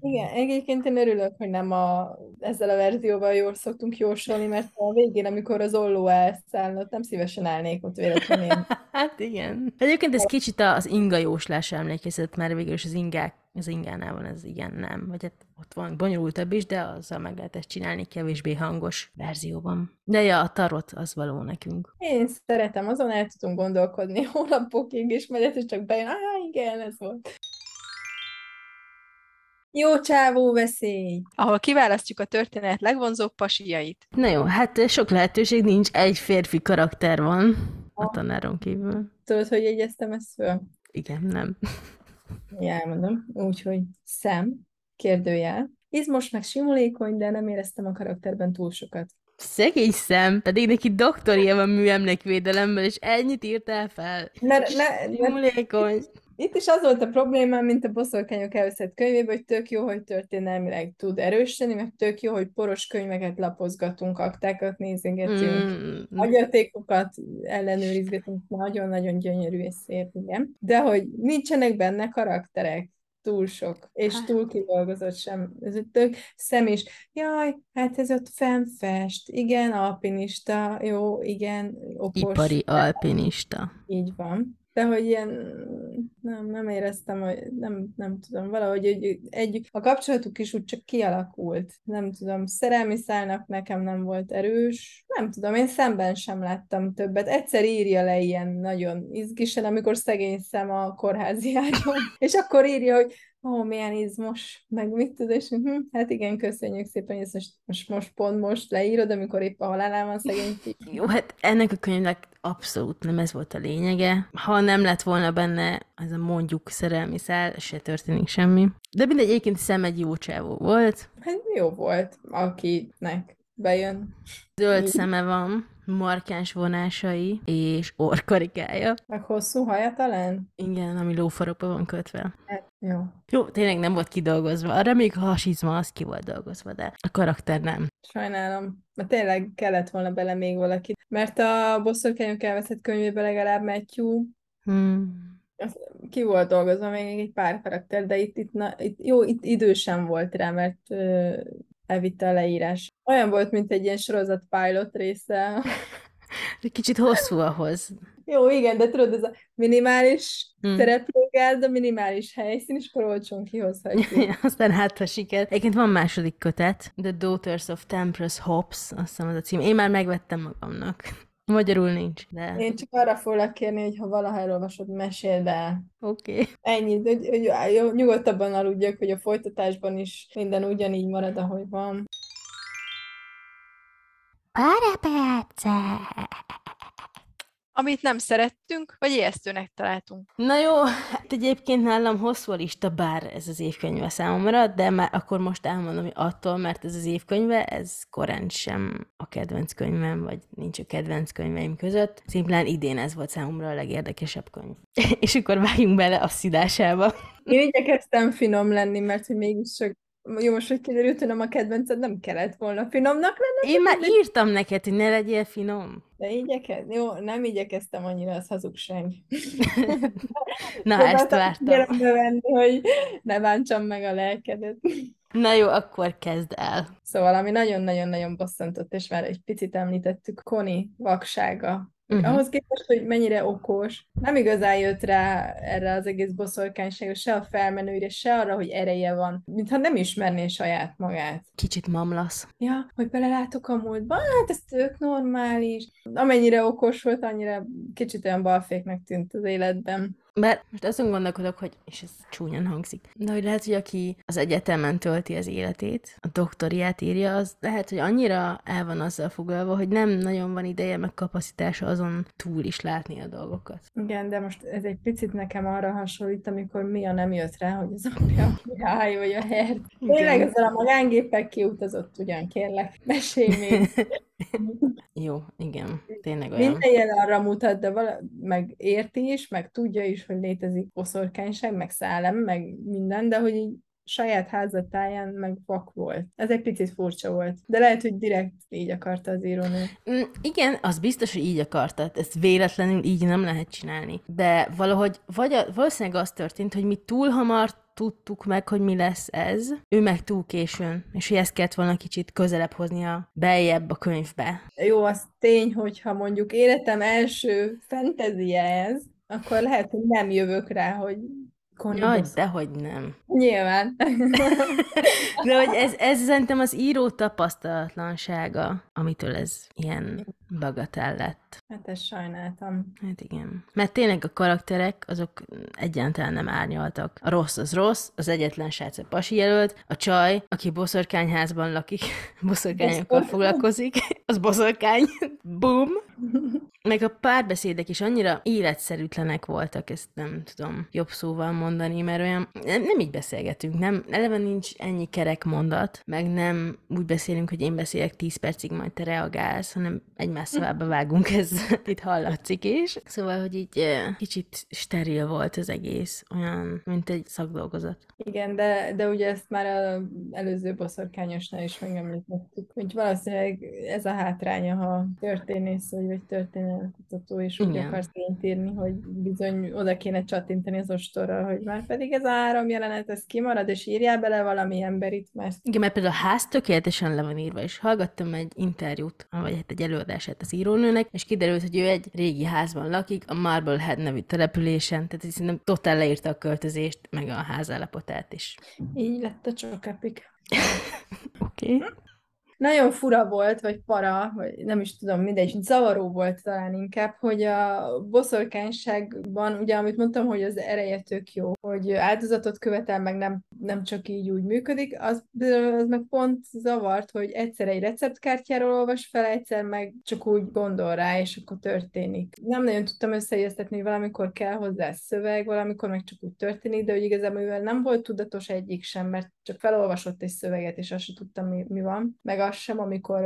Speaker 4: Igen, egyébként én örülök, hogy nem a, ezzel a verzióval jól szoktunk jósolni, mert a végén, amikor az olló elszállna, nem szívesen állnék ott véletlenül. (laughs)
Speaker 2: Hát igen. Egyébként ez kicsit az inga jóslás emlékezett, mert végül is az ingák, az ingánál van ez igen, nem. Vagy hát ott van bonyolultabb is, de azzal meg lehet ezt csinálni kevésbé hangos verzióban. De ja, a tarot az való nekünk.
Speaker 4: Én szeretem, azon el tudunk gondolkodni (laughs) hónapokig, és majd ez csak bejön, á, igen, ez volt. Jó csávó veszély.
Speaker 3: ahol kiválasztjuk a történet legvonzóbb pasiait.
Speaker 2: Na jó, hát sok lehetőség nincs, egy férfi karakter van a tanáron kívül.
Speaker 4: Tudod, hogy jegyeztem ezt föl?
Speaker 2: Igen, nem. (laughs)
Speaker 4: Ja, elmondom. Úgyhogy szem, kérdőjel. Izmos meg simulékony, de nem éreztem a karakterben túl sokat.
Speaker 2: Szegény szem, pedig neki doktoria van műemlékvédelemből, és ennyit írtál fel.
Speaker 4: Mert, mert itt is az volt a problémám, mint a boszorkányok elveszett könyvében, hogy tök jó, hogy történelmileg tud erősödni, meg tök jó, hogy poros könyveket lapozgatunk, aktákat nézegetünk.
Speaker 2: Mm,
Speaker 4: Agyatékokat ellenőrizgetünk, nagyon-nagyon gyönyörű és szép, igen. De hogy nincsenek benne karakterek, túl sok, és
Speaker 2: Hát.
Speaker 4: túl kidolgozott sem. Ez egy tök szem is. Jaj, hát ez ott fennfest. Igen, alpinista, jó, igen, okos.
Speaker 2: ipari alpinista.
Speaker 4: Így van. De hogy ilyen, nem, nem éreztem, hogy nem, nem tudom, valahogy egy, egy, a kapcsolatuk is úgy csak kialakult. Nem tudom, szerelmi szálnak nekem nem volt erős. Nem tudom, én szemben sem láttam többet. Egyszer írja le ilyen nagyon izgisen, amikor szegény szem a kórházi ágyon, (laughs) és akkor írja, hogy ó, milyen izmos, meg mit tud, és hm, hát igen, köszönjük szépen, ezt most, most, most pont most leírod, amikor épp a halálán van szegény. (laughs)
Speaker 2: Jó, hát ennek a könyvnek abszolút nem ez volt a lényege. Ha nem lett volna benne ez a mondjuk szerelmi szál, se történik semmi. De mindegy, egyébként szem egy jó csávó volt.
Speaker 4: Hát jó volt, akinek bejön.
Speaker 2: Zöld szeme van, markáns vonásai és orkarikája.
Speaker 4: Meg hosszú haja talán?
Speaker 2: Igen, ami lófarokba van kötve.
Speaker 4: Hát, jó.
Speaker 2: Jó, tényleg nem volt kidolgozva. Arra még a hasizma az ki volt dolgozva, de a karakter nem.
Speaker 4: Sajnálom. Mert tényleg kellett volna bele még valaki. Mert a bosszorkányok elveszett könyvében legalább Matthew
Speaker 2: Hmm.
Speaker 4: ki volt dolgozva még egy pár karakter, de itt, itt, na, itt jó, itt idő sem volt rá, mert ö, elvitte a leírás. Olyan volt, mint egy ilyen sorozat pilot része. (laughs)
Speaker 2: Egy kicsit hosszú ahhoz.
Speaker 4: Jó, igen, de tudod, ez a minimális
Speaker 2: Hm.
Speaker 4: szereplőgárda, minimális helyszín, és akkor olcsón kihozhatjuk. (laughs)
Speaker 2: Aztán hát, ha siker. Egyébként van második kötet, The Daughters of Tempress Hobbs, azt hiszem az a cím. Én már megvettem magamnak. Magyarul nincs, de
Speaker 4: Én csak arra foglak kérni, hogy ha valaha elolvasod, meséld el.
Speaker 2: oké. Okay.
Speaker 4: Ennyit, hogy, hogy jó, nyugodtabban aludjak, hogy a folytatásban is minden ugyanígy marad, ahogy van.
Speaker 3: Amit nem szerettünk, vagy ijesztőnek találtunk.
Speaker 2: Na jó, hát egyébként nálam hosszú a lista, bár ez az évkönyve számomra, de már akkor most elmondom, hogy attól, mert ez az évkönyve, ez korán sem a kedvenc könyvem, vagy nincs a kedvenc könyveim között. Szimplán idén ez volt számomra a legérdekesebb könyv. (laughs) És akkor vágjunk bele a szidásába.
Speaker 4: Én igyekeztem finom lenni, mert hogy mégis csak jó, most, hogy kiderült, hogy nem a kedvenced, nem kellett volna finomnak lenni,
Speaker 2: Én már írtam neked, hogy ne legyél finom.
Speaker 4: de igyekez... Jó, nem igyekeztem annyira, az hazugság. (laughs)
Speaker 2: Na,
Speaker 4: Próbáltam
Speaker 2: ezt vártam.
Speaker 4: venni, hogy ne bántsam meg a lelkedet.
Speaker 2: Na jó, akkor kezd el.
Speaker 4: Szóval, ami nagyon-nagyon-nagyon bosszantott, és már egy picit említettük, Koni vaksága. Uh-huh. Ahhoz képest, hogy mennyire okos, nem igazán jött rá erre az egész boszorkányságra, se a felmenőire, se arra, hogy ereje van, mintha nem ismerné saját magát.
Speaker 2: Kicsit mamlasz.
Speaker 4: Ja, hogy belelátok a múltba, hát ez tök normális. Amennyire okos volt, annyira kicsit olyan balféknek tűnt az életben.
Speaker 2: Bár most azon gondolkodok, hogy, és ez csúnyan hangzik, de hogy lehet, hogy aki az egyetemen tölti az életét, a doktoriát írja, az lehet, hogy annyira el van azzal foglalva, hogy nem nagyon van ideje, meg kapacitása azon túl is látni a dolgokat.
Speaker 4: Igen, de most ez egy picit nekem arra hasonlít, amikor Mia nem jött rá, hogy az apja a király vagy a hert. Tényleg ezzel a magángéppel kiutazott ugyan, kérlek, mesélj még. (laughs)
Speaker 2: Jó, igen, tényleg olyan.
Speaker 4: Minden jel arra mutat, de vala, meg érti is, meg tudja is, hogy létezik boszorkányság, meg szellem, meg minden, de hogy így saját házatáján meg vak volt. Ez egy picit furcsa volt. De lehet, hogy direkt így akarta az írónő.
Speaker 2: Mm, Igen, az biztos, hogy így akartad. Ezt véletlenül így nem lehet csinálni. De valahogy, vagy a, valószínűleg az történt, hogy mi túl hamar tudtuk meg, hogy mi lesz ez, ő meg túl későn, és hogy ezt kellett volna kicsit közelebb hoznia beljebb a könyvbe.
Speaker 4: Jó, az tény, hogyha mondjuk életem első fantazie ez, akkor lehet, hogy nem jövök rá, hogy Connie
Speaker 2: Jaj,
Speaker 4: bosszú.
Speaker 2: dehogy nem.
Speaker 4: Nyilván. (laughs)
Speaker 2: De hogy ez, ez szerintem az író tapasztalatlansága, amitől ez ilyen bagatell lett.
Speaker 4: Hát ezt sajnáltam.
Speaker 2: Hát igen. Mert tényleg a karakterek, azok egyáltalán nem árnyaltak. A rossz az rossz, az egyetlen srác a pasi jelölt, a csaj, aki boszorkányházban lakik, (laughs) boszorkányokkal
Speaker 4: Boszorkány.
Speaker 2: foglalkozik, (laughs) az boszorkány, (laughs) boom. Meg a párbeszédek is annyira életszerűtlenek voltak, ezt nem tudom jobb szóval mondani, mert olyan, nem, nem így beszélgetünk, nem, eleve nincs ennyi kerek mondat, meg nem úgy beszélünk, hogy én beszélek 10 percig, majd te reagálsz, hanem egymás szavába vágunk, ez (laughs) itt hallatszik is. Szóval, hogy így eh, kicsit steril volt az egész, olyan, mint egy szakdolgozat.
Speaker 4: Igen, de, de ugye ezt már az előző boszorkányosnál is megemlítettük, hogy valószínűleg ez a hátránya, ha történész vagy, vagy történelmkutató, és úgy
Speaker 2: Igen.
Speaker 4: akarsz írni, hogy bizony oda kéne csattintani az ostorra, hogy már pedig ez a három jelenet, ez kimarad, és írjál bele valami emberit, mert
Speaker 2: Igen, mert például a ház tökéletesen le van írva, és hallgattam egy interjút, vagy hát egy előadását az írónőnek, és kiderült, hogy ő egy régi házban lakik, a Marblehead nevű településen, tehát így szerintem totál leírta a költözést, meg a ház állapotát is.
Speaker 4: így lett a csokapik. (laughs)
Speaker 2: Oké. Okay.
Speaker 4: Nagyon fura volt, vagy para, vagy nem is tudom, mindegy, zavaró volt talán inkább, hogy a boszorkányságban, ugye amit mondtam, hogy az ereje tök jó, hogy áldozatot követel, meg nem, nem csak így úgy működik, az, az meg pont zavart, hogy egyszer egy receptkártyáról olvas fel, egyszer meg csak úgy gondol rá, és akkor történik. Nem nagyon tudtam összeegyeztetni, hogy valamikor kell hozzá szöveg, valamikor meg csak úgy történik, de hogy igazából mivel nem volt tudatos egyik sem, mert csak felolvasott egy szöveget, és azt sem tudtam, mi, mi van, meg az sem, amikor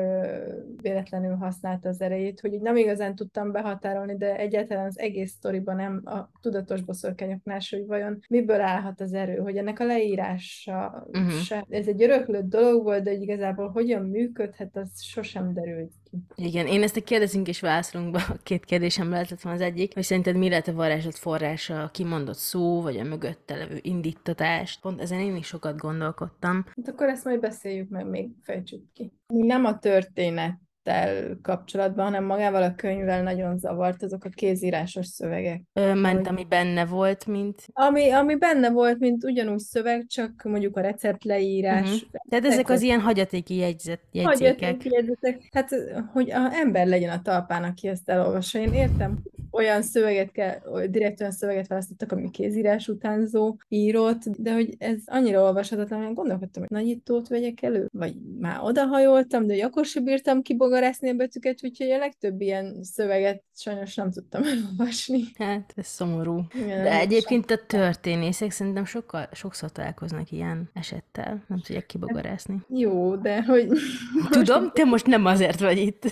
Speaker 4: véletlenül használta az erejét, hogy így nem igazán tudtam behatárolni, de egyáltalán az egész sztoriban nem a tudatos boszorkányoknál hogy vajon miből állhat az erő, hogy ennek a leírása uh-huh. se. Ez egy öröklött dolog volt, de hogy igazából hogyan működhet, az sosem derült.
Speaker 2: Igen, én ezt a kérdezünk és válaszolunk a két kérdésem lehetett van az egyik, hogy szerinted mi lehet a varázslat forrása, a kimondott szó, vagy a mögötte levő indítatás. Pont ezen én is sokat gondolkodtam.
Speaker 4: Hát akkor ezt majd beszéljük meg, még fejtsük ki. Nem a történet történettel kapcsolatban, hanem magával a könyvvel nagyon zavart azok a kézírásos szövegek.
Speaker 2: Ment, ami benne volt, mint...
Speaker 4: Ami, ami benne volt, mint ugyanúgy szöveg, csak mondjuk a recept leírás.
Speaker 2: Uh-huh. Tehát ezek az ilyen hagyatéki jegyzet, jegyzékek.
Speaker 4: Hagyatéki jegyzetek. Hát, hogy a ember legyen a talpán, aki ezt elolvassa. Én értem, olyan szöveget kell, direkt olyan szöveget választottak, ami kézírás utánzó írott, de hogy ez annyira olvashatatlan, hogy gondolkodtam, hogy nagyítót vegyek elő, vagy már odahajoltam, de hogy akkor sem bírtam kibogarászni a betűket, úgyhogy a legtöbb ilyen szöveget sajnos nem tudtam elolvasni.
Speaker 2: Hát, ez szomorú.
Speaker 4: Igen,
Speaker 2: De egyébként a történészek szerintem sokkal, sokszor találkoznak ilyen esettel. Nem tudják kibogarászni.
Speaker 4: Jó, de hogy...
Speaker 2: Tudom, te most nem azért vagy itt.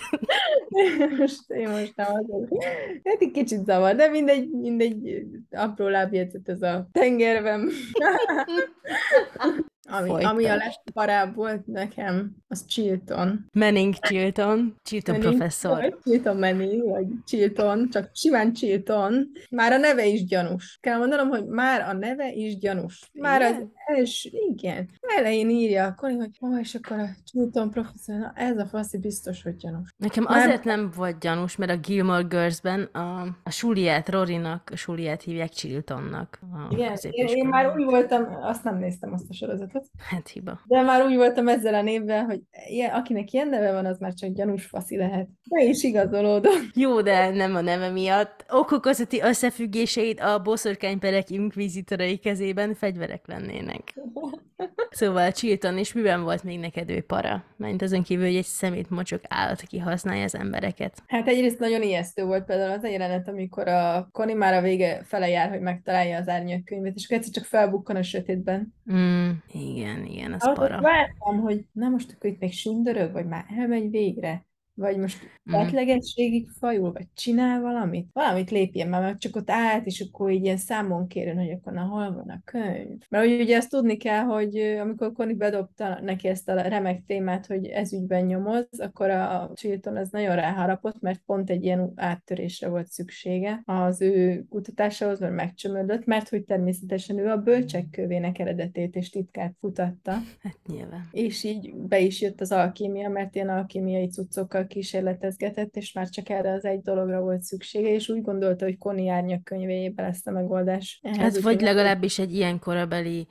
Speaker 2: (laughs)
Speaker 4: most én most nem azért. Hát kicsit zavar, de mindegy, mindegy apró lábjegyzet ez a tengerben. (laughs) Ami, ami a legparább volt nekem, az Chilton.
Speaker 2: Manning Chilton, Chilton
Speaker 4: Manning,
Speaker 2: professzor.
Speaker 4: Chilton Manning, vagy Chilton, csak simán Chilton. Már a neve is gyanús. Kell mondanom, hogy már a neve is gyanús. Már az első, igen. Elején írja a Connie, hogy ó, és akkor a Chilton professzor, na ez a faszi biztos, hogy gyanús.
Speaker 2: Nekem
Speaker 4: Már-
Speaker 2: azért nem volt gyanús, mert a Gilmore Girls-ben a, a Suliát, Rorinak, a Suliát hívják Chiltonnak. A
Speaker 4: Igen, én, én már úgy voltam, azt nem néztem azt a sorozatot,
Speaker 2: Hát hiba.
Speaker 4: de már úgy voltam ezzel a névvel, hogy ilyen, akinek ilyen neve van, az már csak gyanús faszi lehet. Be is igazolódom.
Speaker 2: Jó, de nem a neve miatt. Okok közötti összefüggéseit a boszorkányperek inkvizitorai kezében fegyverek lennének. (laughs) Szóval Chilton, és miben volt még neked ő para? Mert azon kívül, hogy egy szemét mocsok állat, aki használja az embereket.
Speaker 4: Hát egyrészt nagyon ijesztő volt például az a jelenet, amikor a Connie már a vége fele jár, hogy megtalálja az árnyak könyvét, és egyszer csak felbukkan a sötétben.
Speaker 2: Mm, igen, igen, az
Speaker 4: Ahhoz
Speaker 2: para.
Speaker 4: vártam, hogy na most akkor itt még sündörög, vagy már elmegy végre, vagy most
Speaker 2: Mm.
Speaker 4: tetlegességig fajul, vagy csinál valamit. Valamit lépjen már, mert csak ott állt, és akkor így ilyen számon kérjen, hogy akkor na hol van a könyv. Mert hogy ugye azt tudni kell, hogy amikor Connie bedobta neki ezt a remek témát, hogy ez ügyben nyomoz, akkor a Chilton az nagyon ráharapott, mert pont egy ilyen áttörésre volt szüksége az ő kutatásához, mert megcsömödött, mert hogy természetesen ő a bölcsek kövének eredetét és titkát kutatta.
Speaker 2: Hát nyilván.
Speaker 4: És így be is jött az alkímia, mert ilyen alkímiai cuccokkal kísérletezgetett, és már csak erre az egy dologra volt szüksége, és úgy gondolta, hogy Connie árnyak könyvéjében lesz a megoldás. Ehhez
Speaker 2: Hát vagy legalábbis egy ilyen korabeli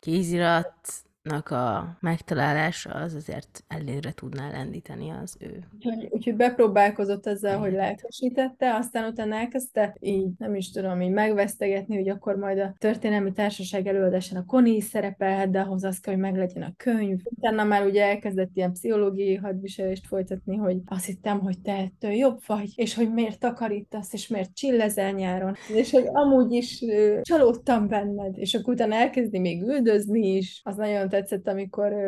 Speaker 2: kéziratnak a megtalálása az azért előre tudná lendíteni az ő.
Speaker 4: Úgyhogy, úgyhogy bepróbálkozott ezzel, hogy lelkesítette, aztán utána elkezdte így, nem is tudom, így megvesztegetni, hogy akkor majd a történelmi társaság előadásán a is szerepelhet, de ahhoz az kell, hogy meglegyen a könyv. Utána már ugye elkezdett ilyen pszichológiai hadviselést folytatni, hogy azt hittem, hogy te ettől jobb vagy, és hogy miért takarítasz, és miért csillezel nyáron, és hogy amúgy is csalódtam benned, és akkor utána elkezdi még üldözni is. Az nagyon tetszett, amikor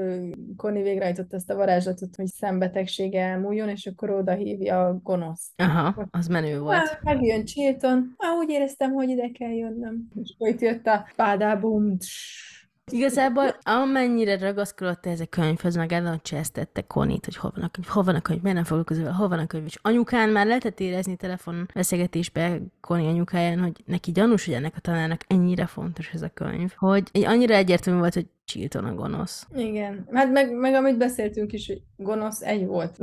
Speaker 4: Connie végrehajtott ezt a varázslatot, hogy szembetegsége elmúljon, és akkor oda hívja a gonosz.
Speaker 2: Aha, az menő volt.
Speaker 4: Hát, megjön Chilton, ah, úgy éreztem, hogy ide kell jönnöm. És akkor itt jött a pádábum,
Speaker 2: Igazából amennyire ragaszkodott ez a könyvhöz, meg elcsesztette Konit, hogy hol van a könyv, hol van a könyv, miért nem foglalkozol vele, hol van a könyv, és anyukán már lehetett érezni telefon beszélgetésbe Koni anyukáján, hogy neki gyanús, hogy ennek a tanárnak ennyire fontos ez a könyv, hogy egy annyira egyértelmű volt, hogy Chilton a gonosz.
Speaker 4: Igen, hát meg, meg amit beszéltünk is, hogy gonosz egy volt.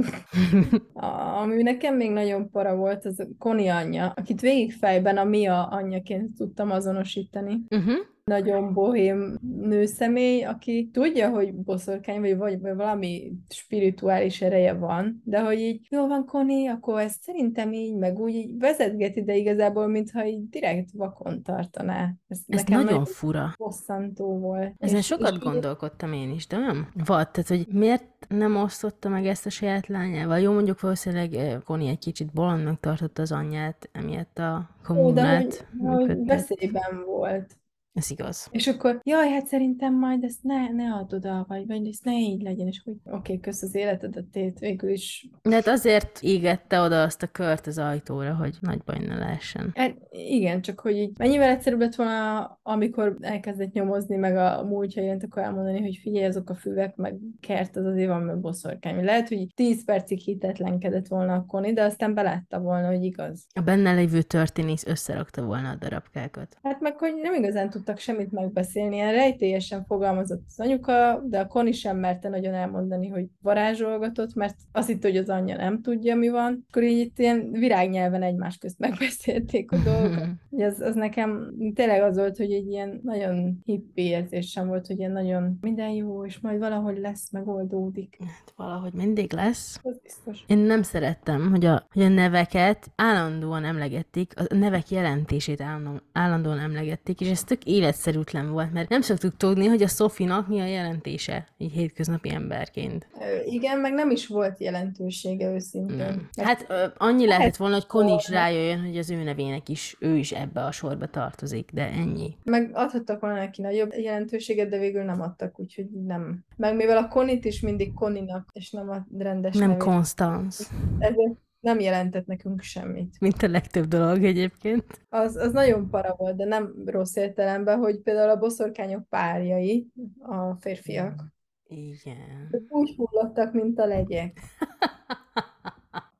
Speaker 4: (laughs) A- Ami nekem még nagyon para volt, az a Connie anyja, akit végig fejben a Mia anyjaként tudtam azonosítani.
Speaker 2: uh-huh.
Speaker 4: Nagyon bohém nőszemély, aki tudja, hogy boszorkány, vagy, vagy, valami spirituális ereje van, de hogy így, jó van, Connie, akkor ezt szerintem így, meg úgy így vezetgeti, de igazából, mintha így direkt vakon tartaná. Ez,
Speaker 2: Ez nagyon fura.
Speaker 4: bosszantó volt.
Speaker 2: Ezen
Speaker 4: És-
Speaker 2: sokat
Speaker 4: és-
Speaker 2: gondolkodtam én is, de nem? Volt, tehát, hogy miért nem osztotta meg ezt a saját lányával? Jó, mondjuk valószínűleg eh, Connie egy kicsit bolondnak tartotta az anyját, emiatt a
Speaker 4: Ó, de hogy,
Speaker 2: kommunát
Speaker 4: hogy veszélyben volt.
Speaker 2: Ez igaz.
Speaker 4: És akkor, jaj, hát szerintem majd ezt ne, ne add oda, vagy, vagy ezt ne így legyen, és hogy oké, okay, kösz az életedet, tét, végül is.
Speaker 2: De hát azért égette oda azt a kört az ajtóra, hogy nagy baj ne lehessen.
Speaker 4: Hát, igen, csak hogy így mennyivel egyszerűbb lett volna, amikor elkezdett nyomozni, meg a múltja jelent, akkor elmondani, hogy figyelj, azok a füvek, meg kert, az azért van, meg boszorkány. Lehet, hogy így 10 percig hitetlenkedett volna a Connie, de aztán belátta volna, hogy igaz.
Speaker 2: A benne lévő történész összerakta volna a darabkákat.
Speaker 4: Hát meg, hogy nem igazán tudtak semmit megbeszélni, ilyen rejtélyesen fogalmazott az anyuka, de a Connie sem merte nagyon elmondani, hogy varázsolgatott, mert azt hitt, hogy az anyja nem tudja, mi van. Akkor így itt ilyen virágnyelven egymás közt megbeszélték a dolgokat. Az, (laughs) az nekem tényleg az volt, hogy egy ilyen nagyon hippi érzésem volt, hogy ilyen nagyon minden jó, és majd valahogy lesz, megoldódik.
Speaker 2: Hát valahogy mindig lesz.
Speaker 4: Az biztos.
Speaker 2: Én nem szerettem, hogy a, hogy a neveket állandóan emlegették, a nevek jelentését állandóan, állandóan emlegették, és ez tök életszerűtlen volt, mert nem szoktuk tudni, hogy a Sofinak mi a jelentése, így hétköznapi emberként.
Speaker 4: Igen, meg nem is volt jelentősége őszintén.
Speaker 2: Nem. Hát annyi lehetett volna, hogy Connie is rájöjjön, hogy az ő nevének is, ő is ebbe a sorba tartozik, de ennyi.
Speaker 4: Meg adhattak volna neki nagyobb jelentőséget, de végül nem adtak, úgyhogy nem. Meg mivel a Conit is mindig Koninak, és nem a rendes
Speaker 2: Nem Constance,
Speaker 4: ezért nem jelentett nekünk semmit.
Speaker 2: mint a legtöbb dolog egyébként.
Speaker 4: Az, az nagyon para volt, de nem rossz értelemben, hogy például a boszorkányok párjai, a férfiak,
Speaker 2: Igen.
Speaker 4: ők úgy hullottak, mint a legyek.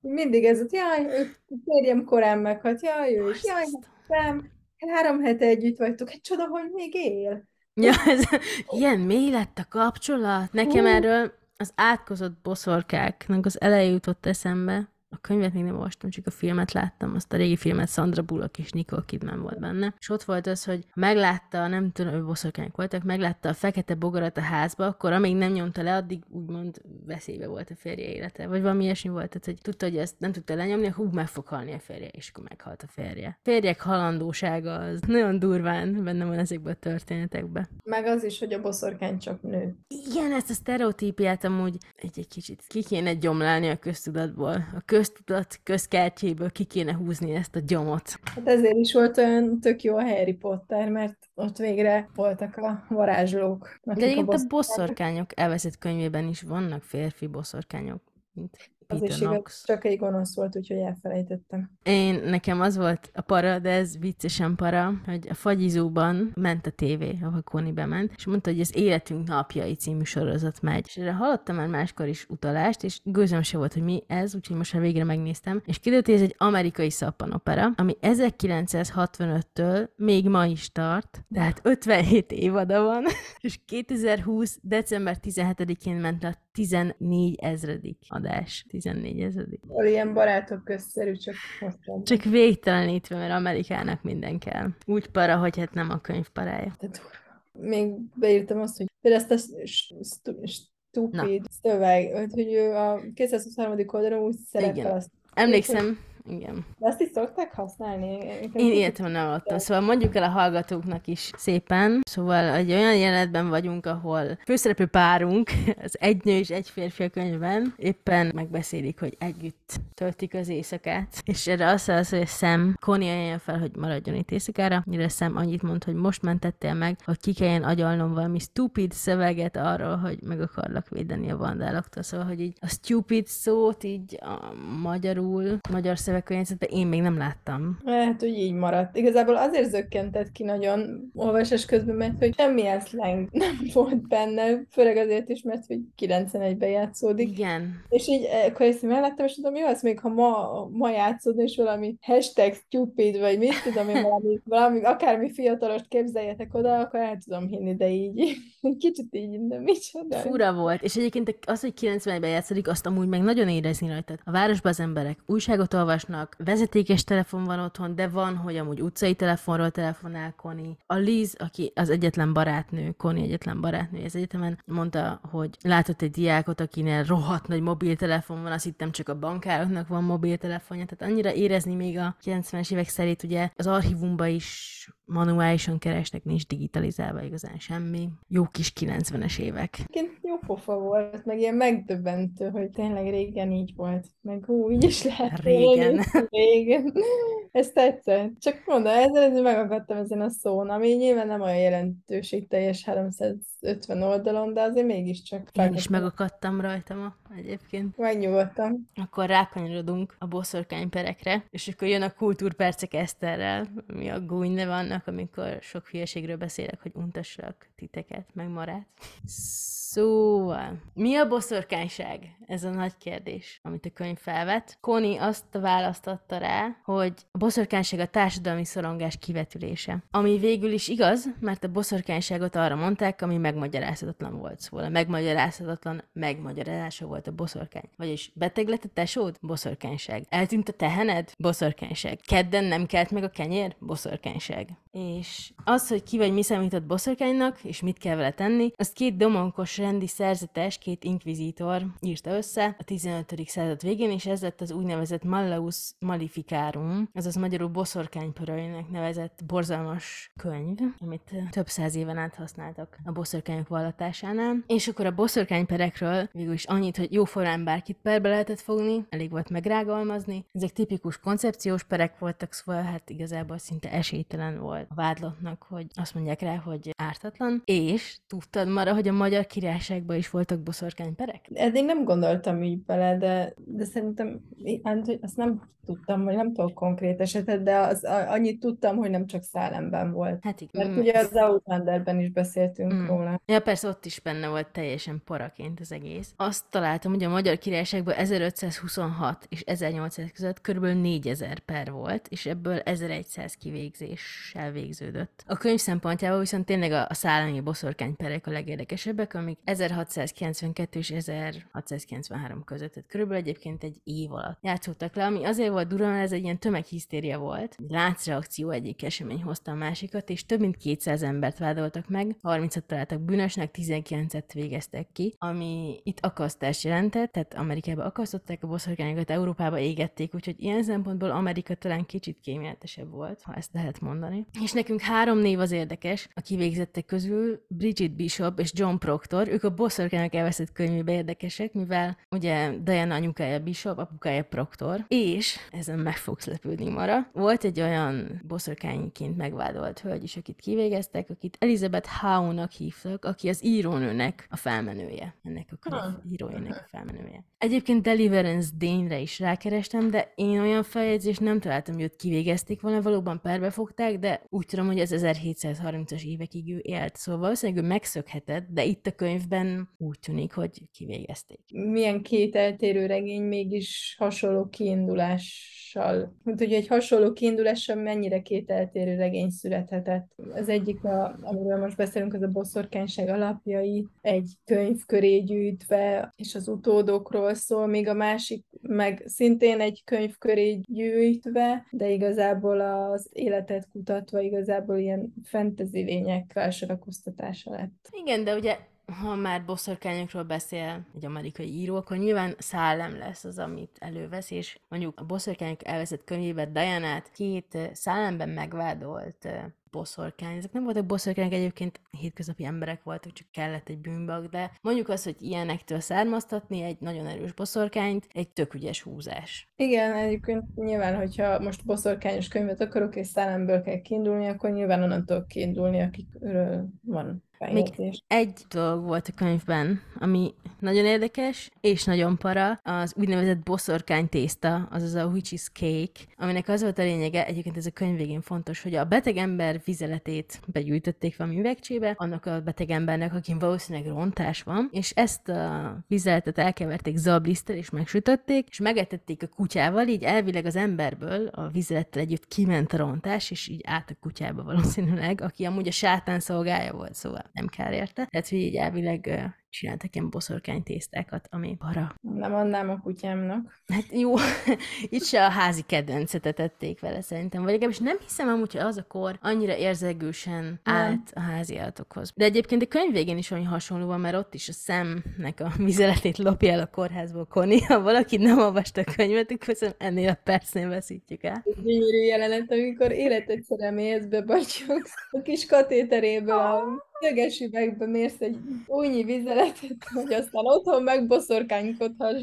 Speaker 4: Mindig ez ott, jaj, férjem korán meghalt, jaj, ő is, jaj, nem, három hete együtt vagytok, egy csoda, hogy még él.
Speaker 2: Ja, (laughs) ez, ilyen mély lett a kapcsolat. Nekem erről az átkozott boszorkáknak az eleje jutott eszembe. A könyvet még nem olvastam, csak a filmet láttam, azt a régi filmet Sandra Bullock és Nicole Kidman volt benne. És ott volt az, hogy meglátta, nem tudom, hogy boszorkányok voltak, meglátta a fekete bogarat a házba, akkor amíg nem nyomta le, addig úgymond veszélybe volt a férje élete. Vagy valami ilyesmi volt, tehát, hogy tudta, hogy ezt nem tudta lenyomni, akkor hú, meg fog halni a férje, és akkor meghalt a férje. Férjek halandósága az nagyon durván benne van ezekben a történetekben.
Speaker 4: Meg az is, hogy a boszorkány csak nő.
Speaker 2: Igen, ezt a sztereotípiát amúgy egy, egy kicsit ki kéne gyomlálni a köztudatból. A köztudat közkertjéből ki kéne húzni ezt a gyomot.
Speaker 4: Hát ezért is volt olyan tök jó a Harry Potter, mert ott végre voltak a varázslók.
Speaker 2: De egyébként a
Speaker 4: boszorkányok
Speaker 2: elveszett könyvében is vannak férfi boszorkányok, mint
Speaker 4: Az
Speaker 2: Peter
Speaker 4: is igaz,
Speaker 2: Knox.
Speaker 4: csak egy gonosz volt, úgyhogy elfelejtettem.
Speaker 2: Én, nekem az volt a para, de ez viccesen para, hogy a fagyizóban ment a tévé, ahol Koni bement, és mondta, hogy az Életünk napjai című sorozat megy. És erre hallottam már máskor is utalást, és gőzöm se volt, hogy mi ez, úgyhogy most már végre megnéztem. És kiderült, hogy ez egy amerikai szappanopera, ami 1965-től még ma is tart, tehát 57 évada van, (laughs) és 2020. december 17-én ment le a 14 ezredik adás. 14 ezredik.
Speaker 4: Ilyen barátok közszerű, csak hosszan.
Speaker 2: Csak végtelenítve, mert Amerikának minden kell. Úgy para, hogy hát nem a könyv parája.
Speaker 4: De durva. Még beírtam azt, hogy például ezt a stupid szöveg, hogy ő a 223. oldalon úgy szerepel azt.
Speaker 2: Emlékszem, igen.
Speaker 4: De azt is szokták használni?
Speaker 2: Én életem nem adtam. Szóval mondjuk el a hallgatóknak is szépen. Szóval egy olyan jelenetben vagyunk, ahol főszereplő párunk, (laughs) az egy nő és egy férfi a könyvben, éppen megbeszélik, hogy együtt töltik az éjszakát. És erre azt az, hogy Connie ajánlja fel, hogy maradjon itt éjszakára. Mire Sam annyit mond, hogy most mentettél meg, hogy ki kelljen agyalnom valami stupid szöveget arról, hogy meg akarlak védeni a vandáloktól. Szóval, hogy így a stupid szót így a magyarul, magyar szövegkönyvezetben én még nem láttam.
Speaker 4: Lehet, hogy így maradt. Igazából azért zökkentett ki nagyon olvasás közben, mert hogy semmilyen slang (laughs) nem volt benne, főleg azért is, mert hogy 91-ben játszódik.
Speaker 2: Igen.
Speaker 4: És így eh, akkor ezt megláttam, és tudom, jó, az még, ha ma, ma játszódna, és valami hashtag stupid, vagy mit tudom én, valami, (laughs) valami akármi fiatalost képzeljetek oda, akkor el tudom hinni, de így kicsit így, de micsoda.
Speaker 2: Fura volt, és egyébként az, hogy 90-ben játszódik, azt amúgy meg nagyon érezni rajta. A városban az emberek újságot olvasnak, vezetékes telefon van otthon, de van, hogy amúgy utcai telefonról telefonál Koni. A Liz, aki az egyetlen barátnő, Koni egyetlen barátnő az egyetemen, mondta, hogy látott egy diákot, akinél rohadt nagy mobiltelefon van, azt hittem csak a bankároknak van mobiltelefonja, tehát annyira érezni még a 90-es évek szerint, ugye az archívumba is manuálisan keresnek, nincs digitalizálva igazán semmi. Jó kis 90-es évek.
Speaker 4: Egyébként jó pofa volt, meg ilyen megdöbbentő, hogy tényleg régen így volt. Meg hú, így is lehet.
Speaker 2: Régen.
Speaker 4: Régen. Ez tetszett. Csak mondom, ezzel, megakadtam ezen a szón, ami nyilván nem olyan jelentőség teljes 350 oldalon, de azért mégiscsak
Speaker 2: Én is megakadtam rajta ma egyébként.
Speaker 4: Megnyugodtam.
Speaker 2: Akkor rákanyarodunk a boszorkányperekre, és akkor jön a kultúrpercek Eszterrel, mi a gúny neve annak, amikor sok hülyeségről beszélek, hogy untassak titeket, meg marát. Szóval, mi a boszorkányság? Ez a nagy kérdés, amit a könyv felvet. Koni azt választotta rá, hogy a boszorkányság a társadalmi szorongás kivetülése. Ami végül is igaz, mert a boszorkányságot arra mondták, ami megmagyarázhatatlan volt. Szóval a megmagyarázhatatlan megmagyarázása volt a boszorkány. Vagyis beteg lett a tesód? Boszorkányság. Eltűnt a tehened? Boszorkányság. Kedden nem kelt meg a kenyér? Boszorkányság. És az, hogy ki vagy mi számított boszorkánynak, és mit kell vele tenni, azt két domonkos rendi szerzetes, két inkvizítor írta össze a 15. század végén, és ez lett az úgynevezett Malleus Maleficarum, azaz magyarul boszorkánypörölynek nevezett borzalmas könyv, amit több száz éven át használtak a boszorkányok vallatásánál. És akkor a boszorkányperekről végül is annyit, hogy jóformán bárkit perbe lehetett fogni, elég volt megrágalmazni. Ezek tipikus koncepciós perek voltak, szóval hát igazából szinte esélytelen volt a vádlottnak, hogy azt mondják rá, hogy ártatlan. És tudtad Mara, hogy a magyar királyságban is voltak boszorkányperek?
Speaker 4: Eddig nem gondoltam így bele, de, de szerintem hát, hogy azt nem tudtam, vagy nem tudok konkrét esetet, de az, a, annyit tudtam, hogy nem csak Szálemben volt.
Speaker 2: Hát igen.
Speaker 4: Mert
Speaker 2: Mm.
Speaker 4: ugye az Outlanderben is beszéltünk
Speaker 2: Mm.
Speaker 4: róla.
Speaker 2: Ja, persze ott is benne volt teljesen paraként az egész. Azt találtam, hogy a Magyar Királyságban 1526 és 1800 között kb. 4000 per volt, és ebből 1100 kivégzéssel végződött. A könyv szempontjából viszont tényleg a, a szállami boszorkányperek a legérdekesebbek, amik 1692 és 1693 között, tehát körülbelül egyébként egy év alatt játszottak le, ami azért volt durva, mert ez egy ilyen tömeghisztéria volt. Láncreakció egyik esemény hozta a másikat, és több mint 200 embert vádoltak meg, 30-at találtak bűnösnek, 19-et végeztek ki, ami itt akasztást jelentett, tehát Amerikába akasztották a boszorkányokat, Európába égették, úgyhogy ilyen szempontból Amerika talán kicsit kéméltesebb volt, ha ezt lehet mondani. És nekünk három név az érdekes, a kivégzettek közül Bridget Bishop és John Proctor, ők a boszorkányok elveszett könyvébe érdekesek, mivel ugye Diana anyukája Bishop, apukája Proctor, és ezen meg fogsz lepődni Mara. Volt egy olyan boszorkányként megvádolt hölgy is, akit kivégeztek, akit Elizabeth Howe-nak hívtak, aki az írónőnek a felmenője. Ennek a könyv
Speaker 4: Ha.
Speaker 2: íróinak a felmenője. Egyébként Deliverance Dane-re is rákerestem, de én olyan feljegyzést nem találtam, hogy őt kivégezték volna, valóban perbe fogták, de úgy tudom, hogy az 1730-as évekig ő élt. Szóval valószínűleg ő megszökhetett, de itt a könyvben úgy tűnik, hogy kivégezték.
Speaker 4: Milyen két eltérő regény mégis hasonló kiindulással. Mint hogy egy hasonló kiindulással mennyire két eltérő regény születhetett. Az egyik, a, amiről most beszélünk, az a boszorkányság alapjai, egy könyv köré gyűjtve, és az utódokról szól, míg a másik meg szintén egy könyv köré gyűjtve, de igazából az életet kutatva igazából ilyen fantasy lények felsorakoztatása lett.
Speaker 2: Igen, de ugye ha már boszorkányokról beszél egy amerikai író, akkor nyilván szállam lesz az, amit elővesz, és mondjuk a boszorkányok elveszett könyvében Dianát két eh, szállamben megvádolt eh, boszorkány. Ezek nem voltak boszorkányok, egyébként hétköznapi emberek voltak, csak kellett egy bűnbak, de mondjuk azt, hogy ilyenektől származtatni egy nagyon erős boszorkányt, egy tök ügyes húzás.
Speaker 4: Igen, egyébként nyilván, hogyha most boszorkányos könyvet akarok, és szállamből kell kiindulni, akkor nyilván onnantól kiindulni, akikről van feljegyzés.
Speaker 2: Egy dolog volt a könyvben, ami nagyon érdekes, és nagyon para, az úgynevezett boszorkány tészta, azaz a witch's cake, aminek az volt a lényege, egyébként ez a könyv végén fontos, hogy a beteg ember vizeletét begyűjtötték valami üvegcsébe, annak a beteg embernek, akin valószínűleg rontás van, és ezt a vizeletet elkeverték zablisztel, és megsütötték, és megetették a kutyával, így elvileg az emberből a vizelettel együtt kiment a rontás, és így át a kutyába valószínűleg, aki amúgy a sátán szolgája volt, szóval nem kár érte. Tehát, hogy így elvileg csináltak ilyen boszorkány tésztákat, ami para.
Speaker 4: Nem adnám a kutyámnak.
Speaker 2: Hát jó, (laughs) itt se a házi kedvencet etették vele szerintem, vagy legalábbis nem hiszem amúgy, hogy az a kor annyira érzegősen állt a házi állatokhoz. De egyébként a könyv végén is olyan hasonló van, mert ott is a szemnek a vizeletét lopja el a kórházból Koni. Ha valaki nem olvasta a könyvet, akkor szerintem ennél a percnél veszítjük el.
Speaker 4: Gyönyörű jelenet, amikor életed szerelméhez bebatyogsz a kis katéteréből a szöges üvegbe mérsz egy újnyi vizeletet, hogy aztán otthon megboszorkánykodhass.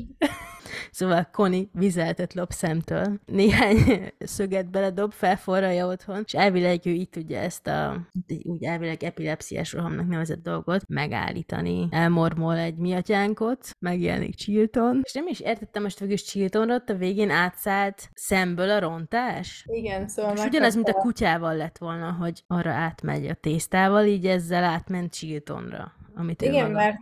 Speaker 2: Szóval Koni vizeltet lop szemtől. Néhány szöget beledob, felforralja otthon, és elvileg ő így tudja ezt a úgy elvileg epilepsziás rohamnak nevezett dolgot megállítani. Elmormol egy miatyánkot, megjelenik Chilton, és nem is értettem most végül Chiltonra, ott a végén átszállt szemből a rontás.
Speaker 4: Igen, szóval
Speaker 2: És ugyanez, mint a kutyával lett volna, hogy arra átmegy a tésztával, így ezzel átment Chiltonra. Amit
Speaker 4: Igen,
Speaker 2: maga.
Speaker 4: mert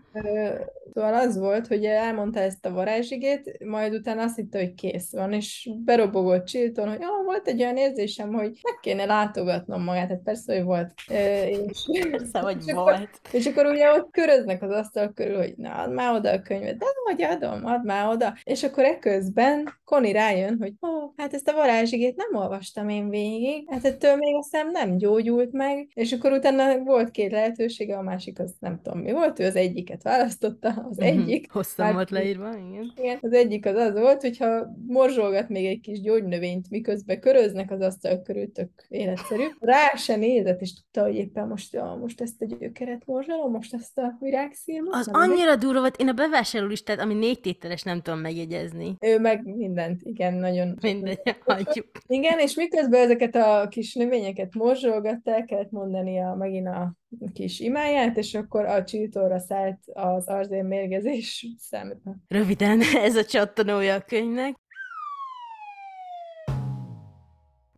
Speaker 4: szóval az volt, hogy elmondta ezt a varázsigét, majd utána azt hitte, hogy kész van, és berobogott Chilton, hogy ah, volt egy olyan érzésem, hogy meg kéne látogatnom magát, hát persze, hogy volt. És,
Speaker 2: Persze, hogy
Speaker 4: és, akkor,
Speaker 2: volt.
Speaker 4: és akkor ugye ott köröznek az asztal körül, hogy na, már oda a könyvet, de hogy adom, add már oda. És akkor eközben Connie rájön, hogy ó, hát ezt a varázsigét nem olvastam én végig, hát ettől még a szem nem gyógyult meg, és akkor utána volt két lehetősége, a másik az nem tudom mi volt, ő az egyiket választotta, az egyik.
Speaker 2: Mhm. Hosszan
Speaker 4: hát-
Speaker 2: volt leírva, igen.
Speaker 4: Igen, az egyik az az volt, hogyha morzsolgat még egy kis gyógynövényt, miközben köröznek az asztal körül, tök életszerű. Rá se nézett, és tudta, hogy éppen most, ja, most ezt a gyökeret morzsolom, most ezt a virágszírmot.
Speaker 2: Az annyira durva volt, én a bevásárló listát, ami négy tételes, nem tudom megjegyezni.
Speaker 4: Ő meg mindent, igen, nagyon.
Speaker 2: Mindegy, (laughs) hagyjuk.
Speaker 4: Igen, és miközben ezeket a kis növényeket morzsolgatta, el kellett mondania megint a kis imáját, és akkor a csítóra szállt az arzén mérgezés szembe.
Speaker 2: Röviden, (laughs) ez a csattanója a könyvnek.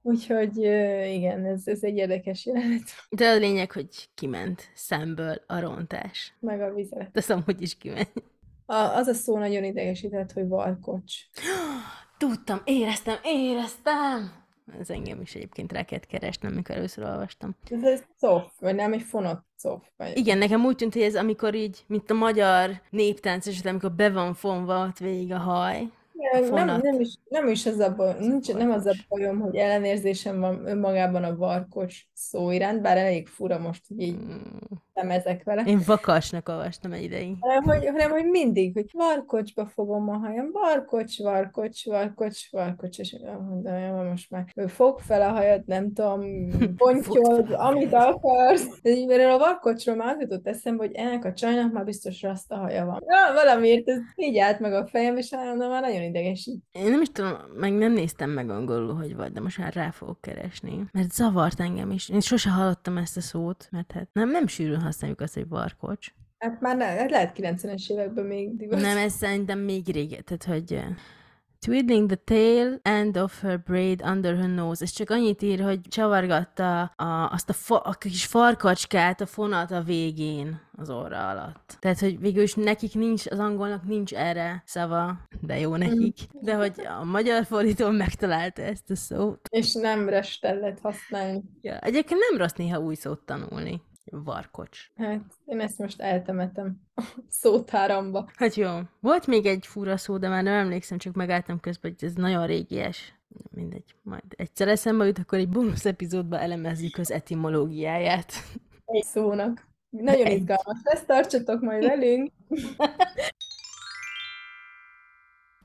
Speaker 4: Úgyhogy igen, ez, ez egy érdekes jelenet,
Speaker 2: De a lényeg, hogy kiment szemből a rontás.
Speaker 4: meg a vizelet.
Speaker 2: De amúgy is kiment.
Speaker 4: A, az a szó nagyon idegesített, hogy valkocs. (gasps)
Speaker 2: Tudtam, éreztem, éreztem! Ez engem is egyébként rá kellett keresnem, amikor először olvastam.
Speaker 4: Ez egy cof, vagy nem egy fonott cof. Vagy...
Speaker 2: Igen, nekem úgy tűnt, hogy ez amikor így, mint a magyar néptánc esetben, amikor be van fonva ott végig a haj.
Speaker 4: Nem, nem, is, nem is az a baj, nincs, nem az a bajom, hogy ellenérzésem van önmagában a varkocs szó iránt, bár elég fura most, hogy így
Speaker 2: Mm.
Speaker 4: szemezek vele.
Speaker 2: Én vakasnak olvastam egy ideig.
Speaker 4: hanem hogy, hanem, hogy mindig, hogy varkocsba fogom a hajam, varkocs, varkocs, varkocs, varkocs, és de jó, most már fog fel a hajad, nem tudom, (laughs) pontyod, amit akarsz. Így például a varkocsról már jutott eszembe, hogy ennek a csajnak már biztos raszt a haja van. Ja, valamiért ez így állt meg a fejem, és állandóan már nagyon idegesít.
Speaker 2: Én nem is tudom, meg nem néztem meg angolul, hogy vagy, de most már rá fogok keresni. Mert zavart engem is. Én sose hallottam ezt a szót, mert hát nem, nem sűrűn használjuk azt, hogy varkocs.
Speaker 4: Hát már ne, hát lehet 90-es években még divat.
Speaker 2: Nem, ez szerintem még régen, tehát hogy twiddling the tail end of her braid under her nose. Ez csak annyit ír, hogy csavargatta a, azt a, fa, a kis farkacskát a fonat a végén az orra alatt. Tehát, hogy végül is nekik nincs, az angolnak nincs erre szava, de jó nekik. De hogy a magyar fordító megtalálta ezt a szót.
Speaker 4: És nem restel lehet használni.
Speaker 2: Ja, egyébként nem rossz néha új szót tanulni. Varkocs.
Speaker 4: Hát én ezt most eltemetem a szótáramba.
Speaker 2: Hát jó. Volt még egy fura szó, de már nem emlékszem, csak megálltam közben, hogy ez nagyon régies. Mindegy, majd egyszer eszembe jut, akkor egy bónusz epizódban elemezzük az etimológiáját.
Speaker 4: Egy szónak. Nagyon
Speaker 2: Egy.
Speaker 4: izgalmas lesz, tartsatok majd velünk.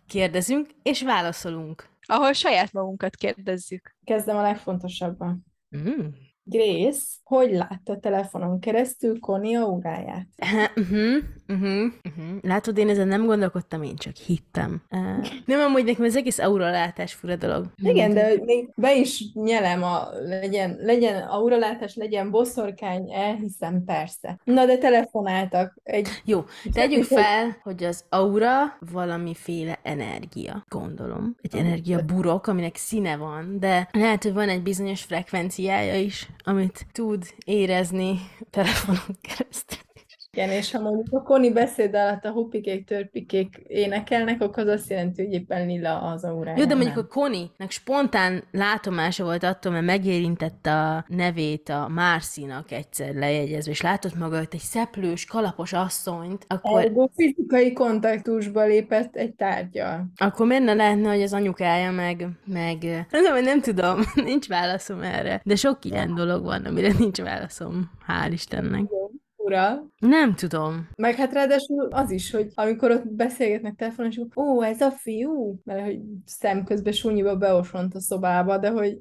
Speaker 2: Kérdezünk, és válaszolunk.
Speaker 3: Ahol saját magunkat kérdezzük.
Speaker 4: Kezdem a legfontosabban.
Speaker 2: Mm.
Speaker 4: Grace, hogy látta telefonon keresztül Connie óráját?
Speaker 2: Uh-huh, uh-huh, uh-huh. Látod, én ezen nem gondolkodtam, én csak hittem. Uh, (laughs) nem, amúgy nekem az egész auralátás fura dolog.
Speaker 4: Igen, de még be is nyelem a legyen, legyen auralátás, legyen boszorkány, elhiszem, persze. Na, de telefonáltak. Egy,
Speaker 2: Jó, tegyük fel, hogy az aura valamiféle energia, gondolom. Egy energia burok, aminek színe van, de lehet, hogy van egy bizonyos frekvenciája is, amit tud érezni telefonon keresztül.
Speaker 4: Igen, és ha mondjuk a Connie beszéd alatt a hupikék, törpikék énekelnek, akkor az azt jelenti, hogy éppen lila az aurája.
Speaker 2: Jó, de mondjuk a Connie-nek spontán látomása volt attól, mert megérintette a nevét a Márcinak egyszer lejegyezve, és látott maga egy szeplős, kalapos asszonyt, akkor,
Speaker 4: Ergo fizikai kontaktusba lépett egy tárgyal.
Speaker 2: akkor miért ne lehetne, hogy az anyukája meg, meg nem, tudom, nem tudom, (laughs) nincs válaszom erre, de sok ilyen dolog van, amire nincs válaszom, hál' Istennek.
Speaker 4: Fura.
Speaker 2: Nem tudom.
Speaker 4: Meg hát ráadásul az is, hogy amikor ott beszélgetnek telefonon, és akkor, ó, ez a fiú, mert hogy szemközben súnyiba beosont a szobába, de hogy...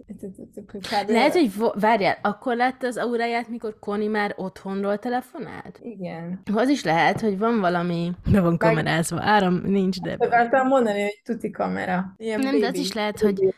Speaker 2: Lehet, hogy várjál, akkor látta az auráját, mikor Koni már otthonról telefonált?
Speaker 4: Igen.
Speaker 2: Az is lehet, hogy van valami, be van kamerázva, áram nincs, de...
Speaker 4: Akartam mondani, hogy tuti kamera. Ilyen
Speaker 2: Nem, de az is lehet, hogy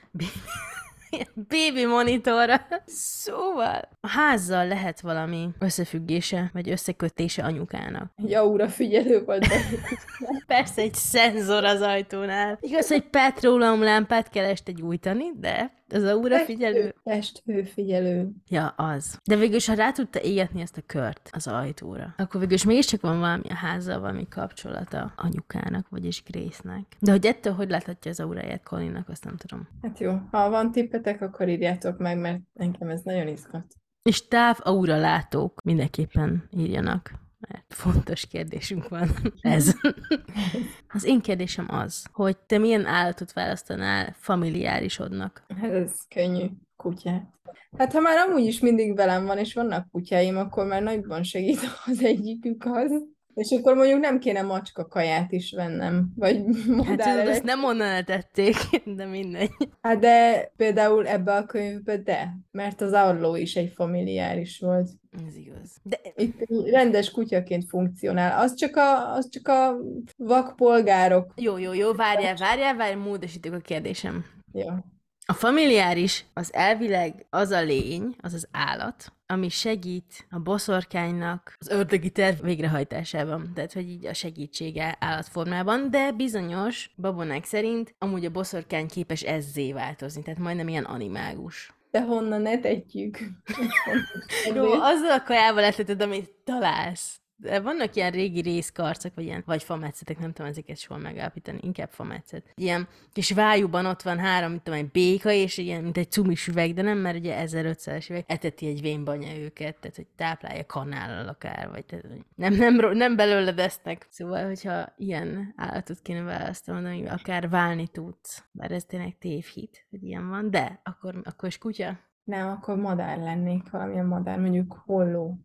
Speaker 2: (laughs) baby monitorra. Szóval a házzal lehet valami összefüggése, vagy összekötése anyukának.
Speaker 4: Egy aura figyelő be. (laughs)
Speaker 2: Persze egy szenzor az ajtónál. Igaz, hogy petróleumlámpát kell este gyújtani, de az aura figyelő...
Speaker 4: Testhőfigyelő.
Speaker 2: Ja, az. De végül is, ha rá tudta égetni ezt a kört az ajtóra, akkor végül is mégiscsak van valami a házzal, valami kapcsolata anyukának, vagyis Grace-nek. De hogy ettől hogy láthatja az auráját Colinnak, azt nem tudom.
Speaker 4: Hát jó, ha van tippetek, akkor írjátok meg, mert engem ez nagyon izgat.
Speaker 2: És táv aura látók mindenképpen írjanak, fontos kérdésünk van ez. (laughs) Az én kérdésem az, hogy te milyen állatot választanál familiárisodnak?
Speaker 4: Hát ez könnyű. Kutyát. Hát ha már amúgy is mindig velem van, és vannak kutyáim, akkor már nagyban segít az egyikük az. És akkor mondjuk nem kéne macska kaját is vennem, vagy (laughs)
Speaker 2: Hát tudod,
Speaker 4: madár
Speaker 2: ezt nem onnan tették, (laughs) de mindegy.
Speaker 4: Hát de például ebbe a könyvbe de, mert az Arló is egy familiáris volt.
Speaker 2: Ez igaz. De
Speaker 4: Itt rendes kutyaként funkcionál. Az csak a, az csak a vakpolgárok.
Speaker 2: jó, jó, jó, várjál, várjál, várjál, módosítok a kérdésem.
Speaker 4: Jó.
Speaker 2: A familiáris az elvileg az a lény, az az állat, ami segít a boszorkánynak az ördögi terv végrehajtásában. Tehát, hogy így a segítsége állatformában, de bizonyos babonák szerint amúgy a boszorkány képes ezzé változni, tehát majdnem ilyen animágus.
Speaker 4: De honnan ne tetjük? (laughs)
Speaker 2: Jó, azzal a kajával leteted, amit találsz. De vannak ilyen régi részkarcok, vagy ilyen, vagy fametszetek, nem tudom ezeket soha megállapítani, inkább fametszet. Ilyen kis vájúban ott van három, mint tudom, egy béka, és ilyen, mint egy cumis üveg, de nem, mert ugye 1500-es üveg, eteti egy vénbanya őket, tehát hogy táplálja kanállal akár, vagy tehát, hogy nem, nem, nem belőled esznek. Szóval, hogyha ilyen állatot kéne választani, ami akár válni tudsz, bár ez tényleg tévhit, hogy ilyen van, de akkor, akkor is kutya.
Speaker 4: Nem, akkor madár lennék, valamilyen madár, mondjuk holló.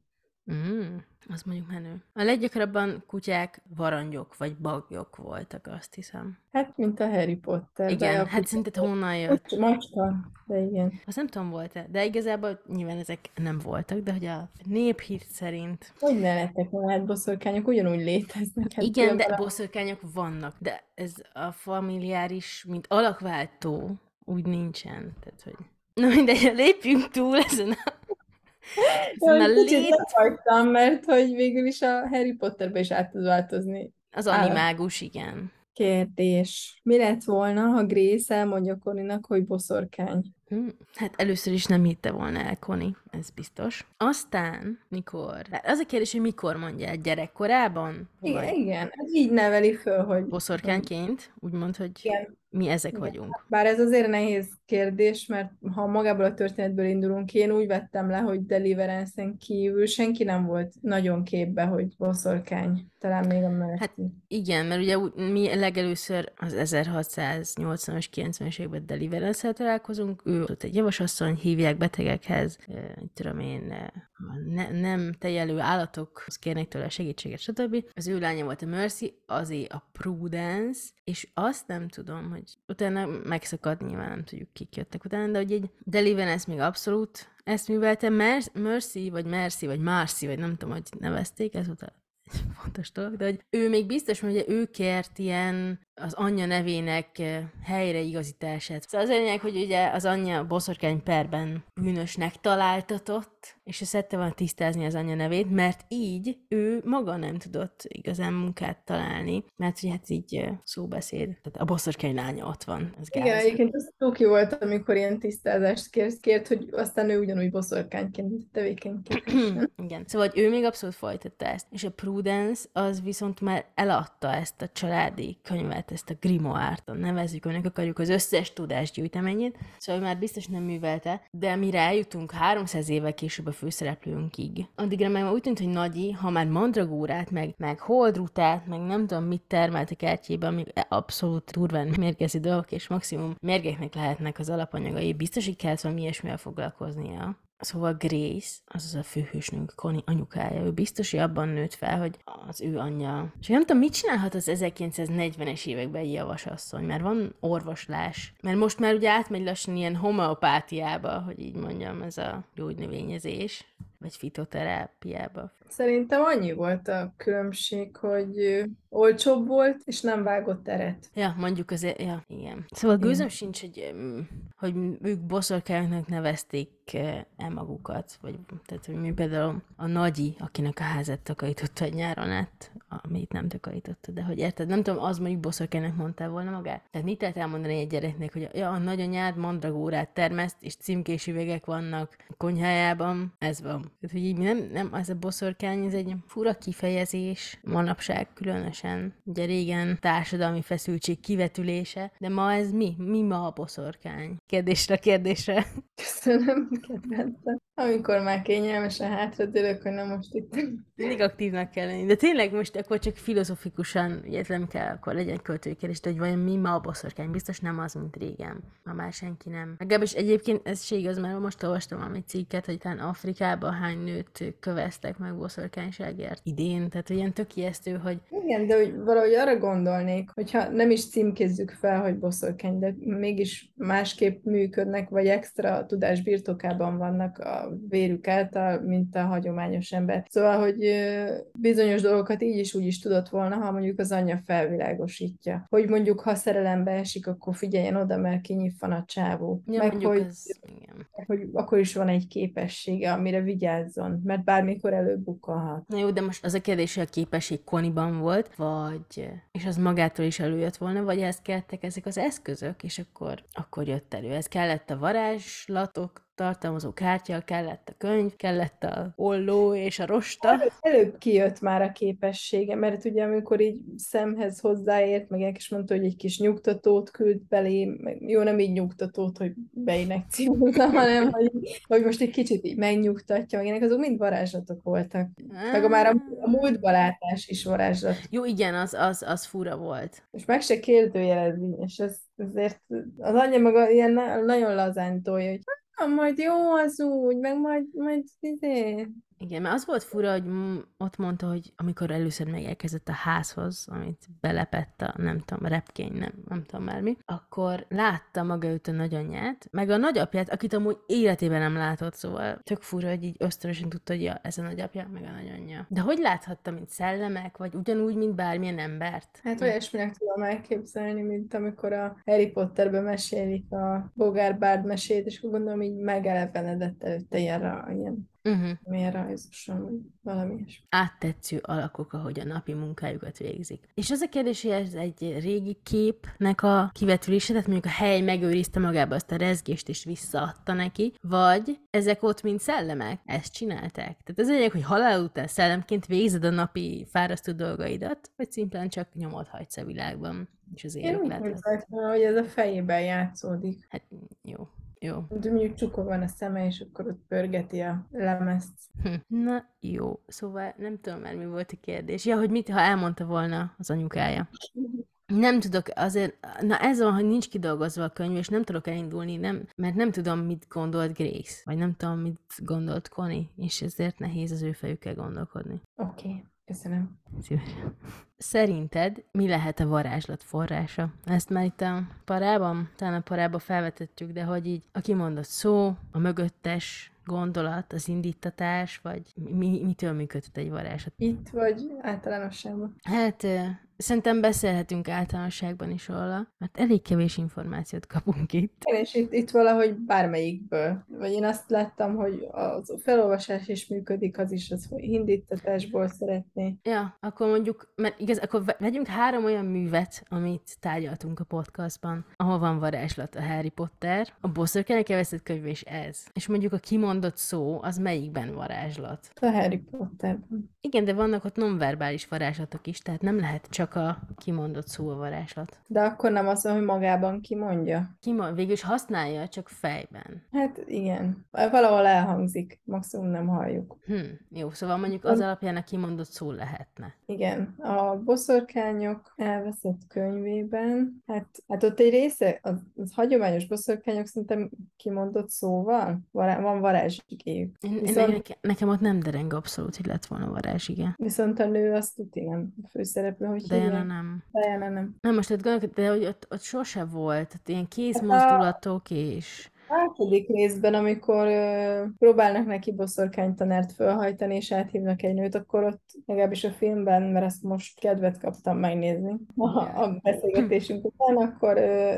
Speaker 2: Mm, az mondjuk menő. A leggyakrabban kutyák varangyok vagy bagyok voltak, azt hiszem.
Speaker 4: Hát, mint a Harry Potter.
Speaker 2: Igen, hát szerinted honnan jött?
Speaker 4: Macska, de igen.
Speaker 2: Azt nem tudom, volt-e, de igazából nyilván ezek nem voltak, de hogy a néphit szerint...
Speaker 4: Hogy ne lettek volna, hát boszorkányok ugyanúgy léteznek. Hát
Speaker 2: Igen, de
Speaker 4: például-
Speaker 2: boszorkányok vannak, de ez a familiáris, mint alakváltó, úgy nincsen. Tehát, hogy... Na mindegy, lépjünk túl ezen a, ezen a
Speaker 4: Olyan kicsit
Speaker 2: lét...
Speaker 4: mert hogy végül is a Harry Potterbe is át tud változni.
Speaker 2: Az animágus, igen.
Speaker 4: Kérdés. Mi lett volna, ha Grace elmondja Koninak, hogy boszorkány?
Speaker 2: Hm, Hát először is nem hitte volna el Connie, ez biztos. Aztán, mikor? Hát Az a kérdés, hogy mikor mondja el gyerekkorában?
Speaker 4: Igen,
Speaker 2: Vagy
Speaker 4: igen. Ez így neveli föl, hogy
Speaker 2: boszorkányként, úgymond, hogy
Speaker 4: Igen.
Speaker 2: mi ezek
Speaker 4: Igen.
Speaker 2: vagyunk.
Speaker 4: Bár ez azért nehéz kérdés, mert ha magából a történetből indulunk, én úgy vettem le, hogy Deliverance-en kívül senki nem volt nagyon képbe, hogy boszorkány. Talán még a Melody.
Speaker 2: Hát Igen, mert ugye mi legelőször az 1680-as, 90-es években deliverance találkozunk, ő ott egy javasasszony, hívják betegekhez, tudom én, ne, nem tejelő állatokhoz kérnek tőle segítséget, stb. Az ő lánya volt a Mercy, azé a Prudence, és azt nem tudom, hogy utána megszakadt, nyilván nem tudjuk, kik jöttek utána, de hogy egy Deliverance még abszolút ezt művelte, Mer- Mercy, vagy Mercy, vagy Marcy, vagy nem tudom, hogy nevezték, ez volt (laughs) fontos dolog, de hogy ő még biztos, hogy ő kért ilyen az anyja nevének helyreigazítását. Szóval az lényeg, hogy ugye az anyja boszorkány perben bűnösnek találtatott, és ő szedte volna tisztázni az anyja nevét, mert így ő maga nem tudott igazán munkát találni, mert ugye hát így szóbeszéd. Tehát a boszorkány lánya ott van. Ez gáz.
Speaker 4: Igen, egyébként az tuki volt, amikor ilyen tisztázást kért, kért hogy aztán ő ugyanúgy boszorkányként tevékenykedhessen. (clears throat)
Speaker 2: Igen. Szóval hogy ő még abszolút folytatta ezt. És a Prudence az viszont már eladta ezt a családi könyvet, ezt a grimoire-t, nevezzük, önök akarjuk az összes tudásgyűjteményét, szóval ő már biztos nem művelte, de mire eljutunk 300 évvel később a főszereplőnkig, addigra meg úgy tűnt, hogy Nagyi, ha már mandragórát, meg, meg holdrutát, meg nem tudom mit termelt a kertjében, ami abszolút durván mérgezi dolgok, és maximum mérgeknek lehetnek az alapanyagai, biztos, hogy kellett valami ilyesmivel foglalkoznia. Szóval Grace, azaz a főhősnünk, Connie anyukája, ő biztos, hogy abban nőtt fel, hogy az ő anyja. És nem tudom, mit csinálhat az 1940-es években egy javasasszony, mert van orvoslás. Mert most már ugye átmegy lassan ilyen homeopátiába, hogy így mondjam, ez a gyógynövényezés, vagy fitoterápiába.
Speaker 4: Szerintem annyi volt a különbség, hogy olcsóbb volt, és nem vágott teret.
Speaker 2: Ja, mondjuk azért, ja, igen. Szóval gőzöm sincs, hogy, hogy ők boszorkányoknak nevezték el magukat, vagy tehát, hogy mi például a nagyi, akinek a házát takarította egy nyáron át, amit nem takarította, de hogy érted, nem tudom, az mondjuk boszorkánynak mondta volna magát. Tehát mit lehet elmondani egy gyereknek, hogy ja, a nagyanyád mandragórát termeszt, és címkés üvegek vannak a konyhájában, ez van. Tehát, hogy így nem, nem, az a boszorkány, ez egy fura kifejezés, manapság különösen, ugye régen társadalmi feszültség kivetülése, de ma ez mi? Mi ma a boszorkány? Kérdésre, kérdésre.
Speaker 4: Köszönöm, kedvencem. Amikor már kényelmesen hátradőlök, hogy nem most itt.
Speaker 2: Mindig aktívnak kell lenni. De tényleg most akkor csak filozofikusan, nem kell, akkor legyen költői kérdés, hogy vajon mi ma a boszorkány? Biztos nem az, mint régen. Ma már senki nem. Legalábbis egyébként ez se igaz, mert most olvastam valami cikket, hogy talán Afrikában hány nőt köveztek meg boszorkányságért idén. Tehát ilyen tök ijesztő, hogy
Speaker 4: Igen, de hogy valahogy arra gondolnék, hogyha nem is címkézzük fel, hogy boszorkány, de mégis másképp működnek, vagy extra tudás birtokában vannak a vérük által, mint a hagyományos ember. Szóval, hogy bizonyos dolgokat így is úgy is tudott volna, ha mondjuk az anyja felvilágosítja. Hogy mondjuk, ha szerelembe esik, akkor figyeljen oda, mert kinyitvan a csávó.
Speaker 2: ja,
Speaker 4: Meg hogy,
Speaker 2: az, igen.
Speaker 4: hogy akkor is van egy képessége, amire vigyázzon, mert bármikor előbukkalhat.
Speaker 2: Na jó, de most az a kérdés, hogy a képesség Koniban volt, vagy, és az magától is előjött volna, vagy ehhez kellettek ezek az eszközök, és akkor, akkor jött elő. Ez kellett a varázslatok tartalmazó kártya, kellett a könyv, kellett a olló és a rosta.
Speaker 4: Előbb kijött már a képessége, mert ugye amikor így szemhez hozzáért, meg is mondta, hogy egy kis nyugtatót küld belé, jó, nem így nyugtatót, hogy beinekciózza, (laughs) hanem hogy, hogy most egy kicsit így megnyugtatja, meg ilyenek, azok mind varázslatok voltak. Meg a már a, a múltba látás is varázslat.
Speaker 2: Jó, igen, az, az, az fura volt.
Speaker 4: És meg se kérdőjelezni, és ez, ezért az anyja maga ilyen na- nagyon lazán tolja, hogy "Ah, majd jó az úgy, meg majd, majd izé.
Speaker 2: Igen, mert az volt fura, hogy ott mondta, hogy amikor először megérkezett a házhoz, amit belepett a, nem tudom, repkény, nem, nem tudom már mi, akkor látta maga őt a nagyanyját, meg a nagyapját, akit amúgy életében nem látott, szóval tök fura, hogy így ösztönösen tudta, hogy ja, ez a nagyapja, meg a nagyanyja. De hogy láthatta, mint szellemek, vagy ugyanúgy, mint bármilyen embert?
Speaker 4: Hát olyasminek tudom elképzelni, mint amikor a Harry Potterben mesélik a Bogár Bárd mesét, és gondolom így megelevenedett előtte ilyen, ilyen,
Speaker 2: Uh-huh.
Speaker 4: milyen rajzosan, vagy valami ilyesmi.
Speaker 2: áttetsző alakok, ahogy a napi munkájukat végzik. És az a kérdés, hogy ez egy régi képnek a kivetülése, tehát mondjuk a hely megőrizte magába azt a rezgést és visszaadta neki, vagy ezek ott mint szellemek, ezt csinálták. Tehát ez egy, hogy halál után szellemként végzed a napi fárasztó dolgaidat, vagy szimplán csak nyomod hagysz a világban, és az
Speaker 4: Én úgy hogy ez a fejében játszódik.
Speaker 2: Hát jó, jó.
Speaker 4: De mondjuk csukva van a szeme, és akkor ott pörgeti a lemezt.
Speaker 2: Hm. Na jó, szóval nem tudom már, mi volt a kérdés. Ja, hogy mit, ha elmondta volna az anyukája. Nem tudok, azért, na ez van, hogy nincs kidolgozva a könyv, és nem tudok elindulni, nem, mert nem tudom, mit gondolt Grace, vagy nem tudom, mit gondolt Connie, és ezért nehéz az ő fejükkel gondolkodni.
Speaker 4: Oké, okay, köszönöm.
Speaker 2: Szívesen. Szerinted mi lehet a varázslat forrása? Ezt már itt a parában, talán a parában felvetettük, de hogy így a kimondott szó, a mögöttes gondolat, az indítatás, vagy mi, mitől működhet egy varázslat?
Speaker 4: Itt vagy általánosságban?
Speaker 2: Hát szerintem beszélhetünk általánosságban is róla, mert elég kevés információt kapunk itt.
Speaker 4: És itt, itt valahogy bármelyikből. Vagy én azt láttam, hogy az felolvasás is működik, az is az, hogy indítatásból szeretné.
Speaker 2: Ja, akkor mondjuk, mert igaz, akkor ve- vegyünk három olyan művet, amit tárgyaltunk a podcastban, ahol van varázslat, a Harry Potter, a bosszorkányok elveszett könyv és ez. És mondjuk a kimondott szó, az melyikben varázslat?
Speaker 4: A Harry Potterben.
Speaker 2: Igen, de vannak ott nonverbális varázslatok is, tehát nem lehet csak csak a kimondott szó a varázslat.
Speaker 4: De akkor nem az, hogy magában kimondja.
Speaker 2: Kimond, végül is használja, csak fejben.
Speaker 4: Hát igen. Valahol elhangzik, maximum nem halljuk.
Speaker 2: Hm, jó, szóval mondjuk az alapján a kimondott szó lehetne.
Speaker 4: Igen, a boszorkányok elveszett könyvében, hát, hát ott egy része, az, az hagyományos boszorkányok szerintem kimondott szóval, vará, van varázsigéjük. Viszont-
Speaker 2: nekem, nekem ott nem dereng abszolút, hogy lett volna varázsige.
Speaker 4: Viszont a nő azt tudja, nem a főszereplő, hogy
Speaker 2: Diana nem.
Speaker 4: Diana nem.
Speaker 2: Nem, most ott gondolok, de hogy ott, ott sose volt, ott ilyen kézmozdulatok és...
Speaker 4: Második részben, amikor ö, próbálnak neki boszorkánytanárt fölhajtani, és áthívnak egy nőt, akkor ott legalábbis a filmben, mert ezt most kedvet kaptam megnézni a, a beszélgetésünk után, akkor ö,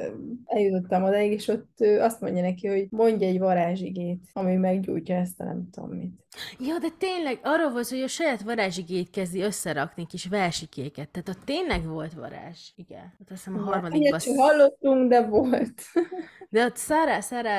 Speaker 4: eljutottam odaig, és ott ö, azt mondja neki, hogy mondj egy varázsigét, ami meggyújtja ezt a nem tudom mit.
Speaker 2: Ja, de tényleg arról volt, hogy a saját varázsigét kezdi összerakni kis versikéket. Tehát ott tényleg volt varázs. Igen. Ott azt hiszem a harmadikban...
Speaker 4: Hallottunk, de volt.
Speaker 2: De ott Szára, Szára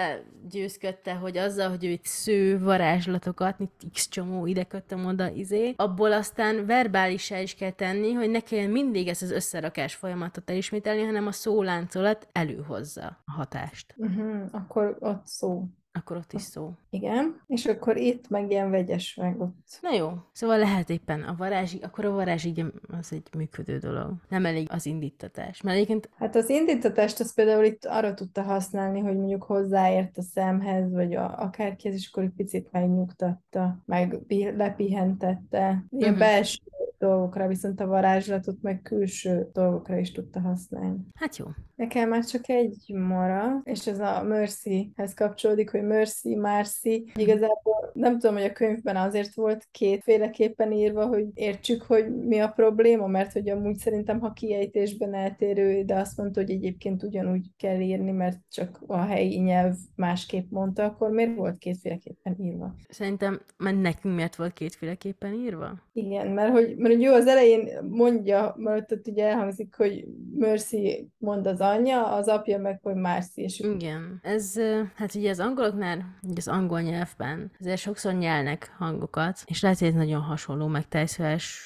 Speaker 2: győzködte, hogy azzal, hogy ő itt sző varázslatokat, mint x csomó ide kötöm oda, izé, abból aztán verbálisá is kell tenni, hogy ne kelljen mindig ezt az összerakás folyamatot elismételni, hanem a szóláncolat előhozza a hatást.
Speaker 4: Uh-huh, akkor ott szó.
Speaker 2: Akkor ott is szó.
Speaker 4: Igen, és akkor itt meg ilyen vegyes meg ott.
Speaker 2: Na jó, szóval lehet éppen a varázsig, akkor a varázsig az egy működő dolog. Nem elég az indítatás. Mert egyébként
Speaker 4: Hát az indítatást az például itt arra tudta használni, hogy mondjuk hozzáért a szemhez, vagy a, akárkihez, és akkor egy picit megnyugtatta, meg pi- lepihentette. Ilyen
Speaker 2: Mhm.
Speaker 4: belső dolgokra, viszont a varázslatot meg külső dolgokra is tudta használni.
Speaker 2: Hát jó.
Speaker 4: Nekem már csak egy mara, és ez a Mercyhez kapcsolódik, hogy Mercy, Marcy. Igazából nem tudom, hogy a könyvben azért volt kétféleképpen írva, hogy értsük, hogy mi a probléma, mert hogy amúgy szerintem, ha kiejtésben eltérő, de azt mondta, hogy egyébként ugyanúgy kell írni, mert csak a helyi nyelv másképp mondta, akkor miért volt kétféleképpen írva?
Speaker 2: Szerintem, mert nekünk miért volt kétféleképpen írva?
Speaker 4: Igen, mert hogy, mert hogy jó, az elején mondja, mert ott ugye elhangzik, hogy Mercy mond az anyja, az apja meg, hogy Marcy, és
Speaker 2: Igen. Ez, hát ugye az angoloknál, az angol nyelvben, azért sokszor nyelnek hangokat, és lehet, hogy ez nagyon hasonló, meg tejszöves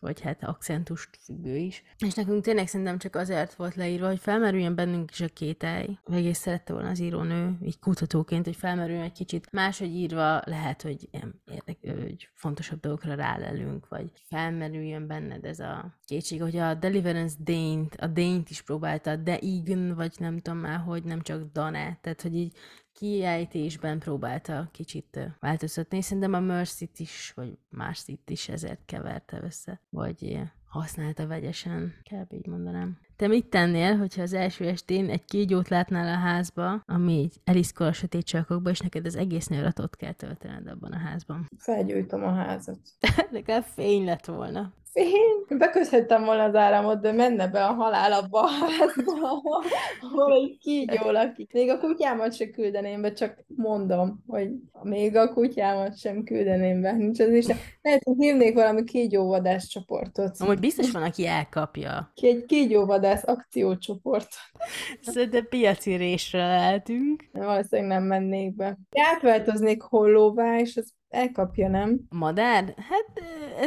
Speaker 2: vagy hát akcentust függő is. És nekünk tényleg szerintem csak azért volt leírva, hogy felmerüljön bennünk is a kételj. Egész szerette volna az írónő, így kutatóként, hogy felmerüljön egy kicsit. Máshogy írva lehet, hogy ilyen érdek, hogy fontosabb dolgokra rálelünk, vagy felmerüljön benned ez a kétség, hogy a Deliverance Daint, a Daint is próbálta, de Igen, vagy nem tudom már, hogy nem csak Dane, tehát hogy így kiejtésben próbálta kicsit változtatni, szerintem a Mercy-t is, vagy Marcy-t is ezért keverte össze, vagy használta vegyesen, kb. így mondanám. Te mit tennél, hogyha az első estén egy kígyót látnál a házba, ami így eliszkol a sötét csarkokba, és neked az egész nyárat ott kell töltened abban a házban?
Speaker 4: felgyújtom a házat. (laughs)
Speaker 2: Legalább fény lett volna.
Speaker 4: Én beköthettem volna az áramot, de menne be a halál abba a házba, ahol egy kígyó lakik. Még a kutyámat se küldeném be, csak mondom, hogy még a kutyámat sem küldeném be. Nincs az is. Lehet, hogy hívnék valami kígyóvadász csoportot.
Speaker 2: Amúgy biztos van, aki elkapja.
Speaker 4: Ki egy kígyóvadász akciócsoport.
Speaker 2: Szerintem piaci résre lehetünk.
Speaker 4: Valószínűleg nem mennék be. Átváltoznék hollóvá, és az elkapja, nem?
Speaker 2: Madár? Hát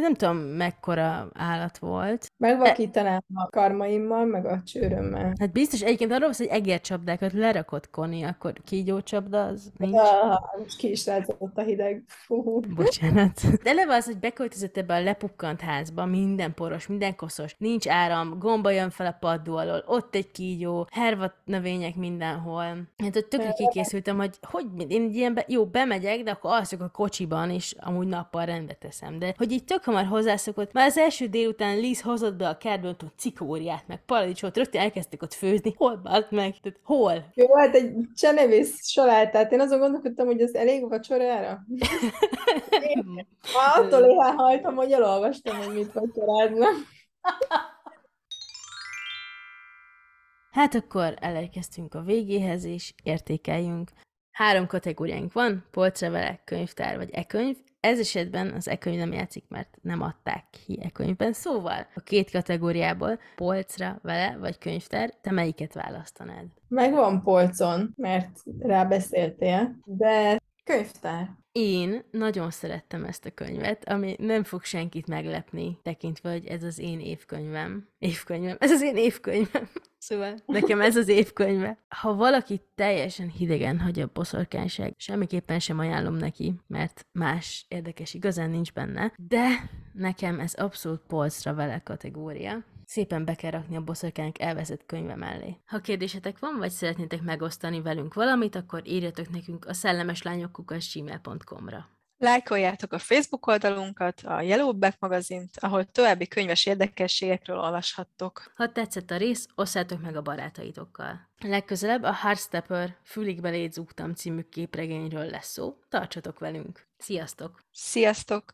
Speaker 2: nem tudom, mekkora állat volt.
Speaker 4: Megvakítanám a karmaimmal, meg a csőrömmel.
Speaker 2: Hát biztos egyébként arról hogy egércsapdákat lerakott Koni, akkor kígyócsapda az nincs.
Speaker 4: Ah, most ki is látszott a hideg. Fú.
Speaker 2: Bocsánat. De eleve az, hogy beköltözött ebbe a lepukkant házba, minden poros, minden koszos, nincs áram, gomba jön fel a paddó alól, ott egy kígyó, hervat növények mindenhol. Hát ott tökre kikészültem, hogy hogy én ilyenbe, jó, bemegyek, de akkor alszok a kocsiban, és amúgy nappal rendbe teszem. De hogy így tök hamar hozzászokott, már az első délután Liz hozott be a kertből cikóriát, meg paradicsot, rögtön elkezdtek ott főzni. Hol bált meg? Tehát hol?
Speaker 4: Jó, hát egy csenevész salátát. Én azon gondolkodtam, hogy az elég vacsorára. (laughs) Már attól éhányhajtam, hogy elolvastam, hogy mit vacsorázna.
Speaker 2: Hát akkor elérkeztünk a végéhez, és értékeljünk. Három kategóriánk van, polcra vele, könyvtár vagy e-könyv. Ez esetben az e-könyv nem játszik, mert nem adták ki e-könyvben. Szóval a két kategóriából, polcra vele vagy könyvtár, te melyiket választanád?
Speaker 4: Megvan polcon, mert rábeszéltél, de könyvtár.
Speaker 2: Én nagyon szerettem ezt a könyvet, ami nem fog senkit meglepni, tekintve, hogy ez az én évkönyvem. Évkönyvem. Ez az én évkönyvem. (laughs) Szóval nekem ez az évkönyve. Ha valaki teljesen hidegen hagy a boszorkányság, semmiképpen sem ajánlom neki, mert más érdekes igazán nincs benne, de nekem ez abszolút polcra vele kategória. Szépen be kell rakni a boszorkányok elveszett könyve mellé. Ha kérdésetek van, vagy szeretnétek megosztani velünk valamit, akkor írjatok nekünk a szellemeslányok.gmail.com-ra.
Speaker 3: Lájkoljátok a Facebook oldalunkat, a Yellowback magazint, ahol további könyves érdekességekről olvashattok.
Speaker 2: Ha tetszett a rész, osszátok meg a barátaitokkal. Legközelebb a Heartstepper Fülig belét zúgtam című képregényről lesz szó. Tartsatok velünk! Sziasztok!
Speaker 3: Sziasztok!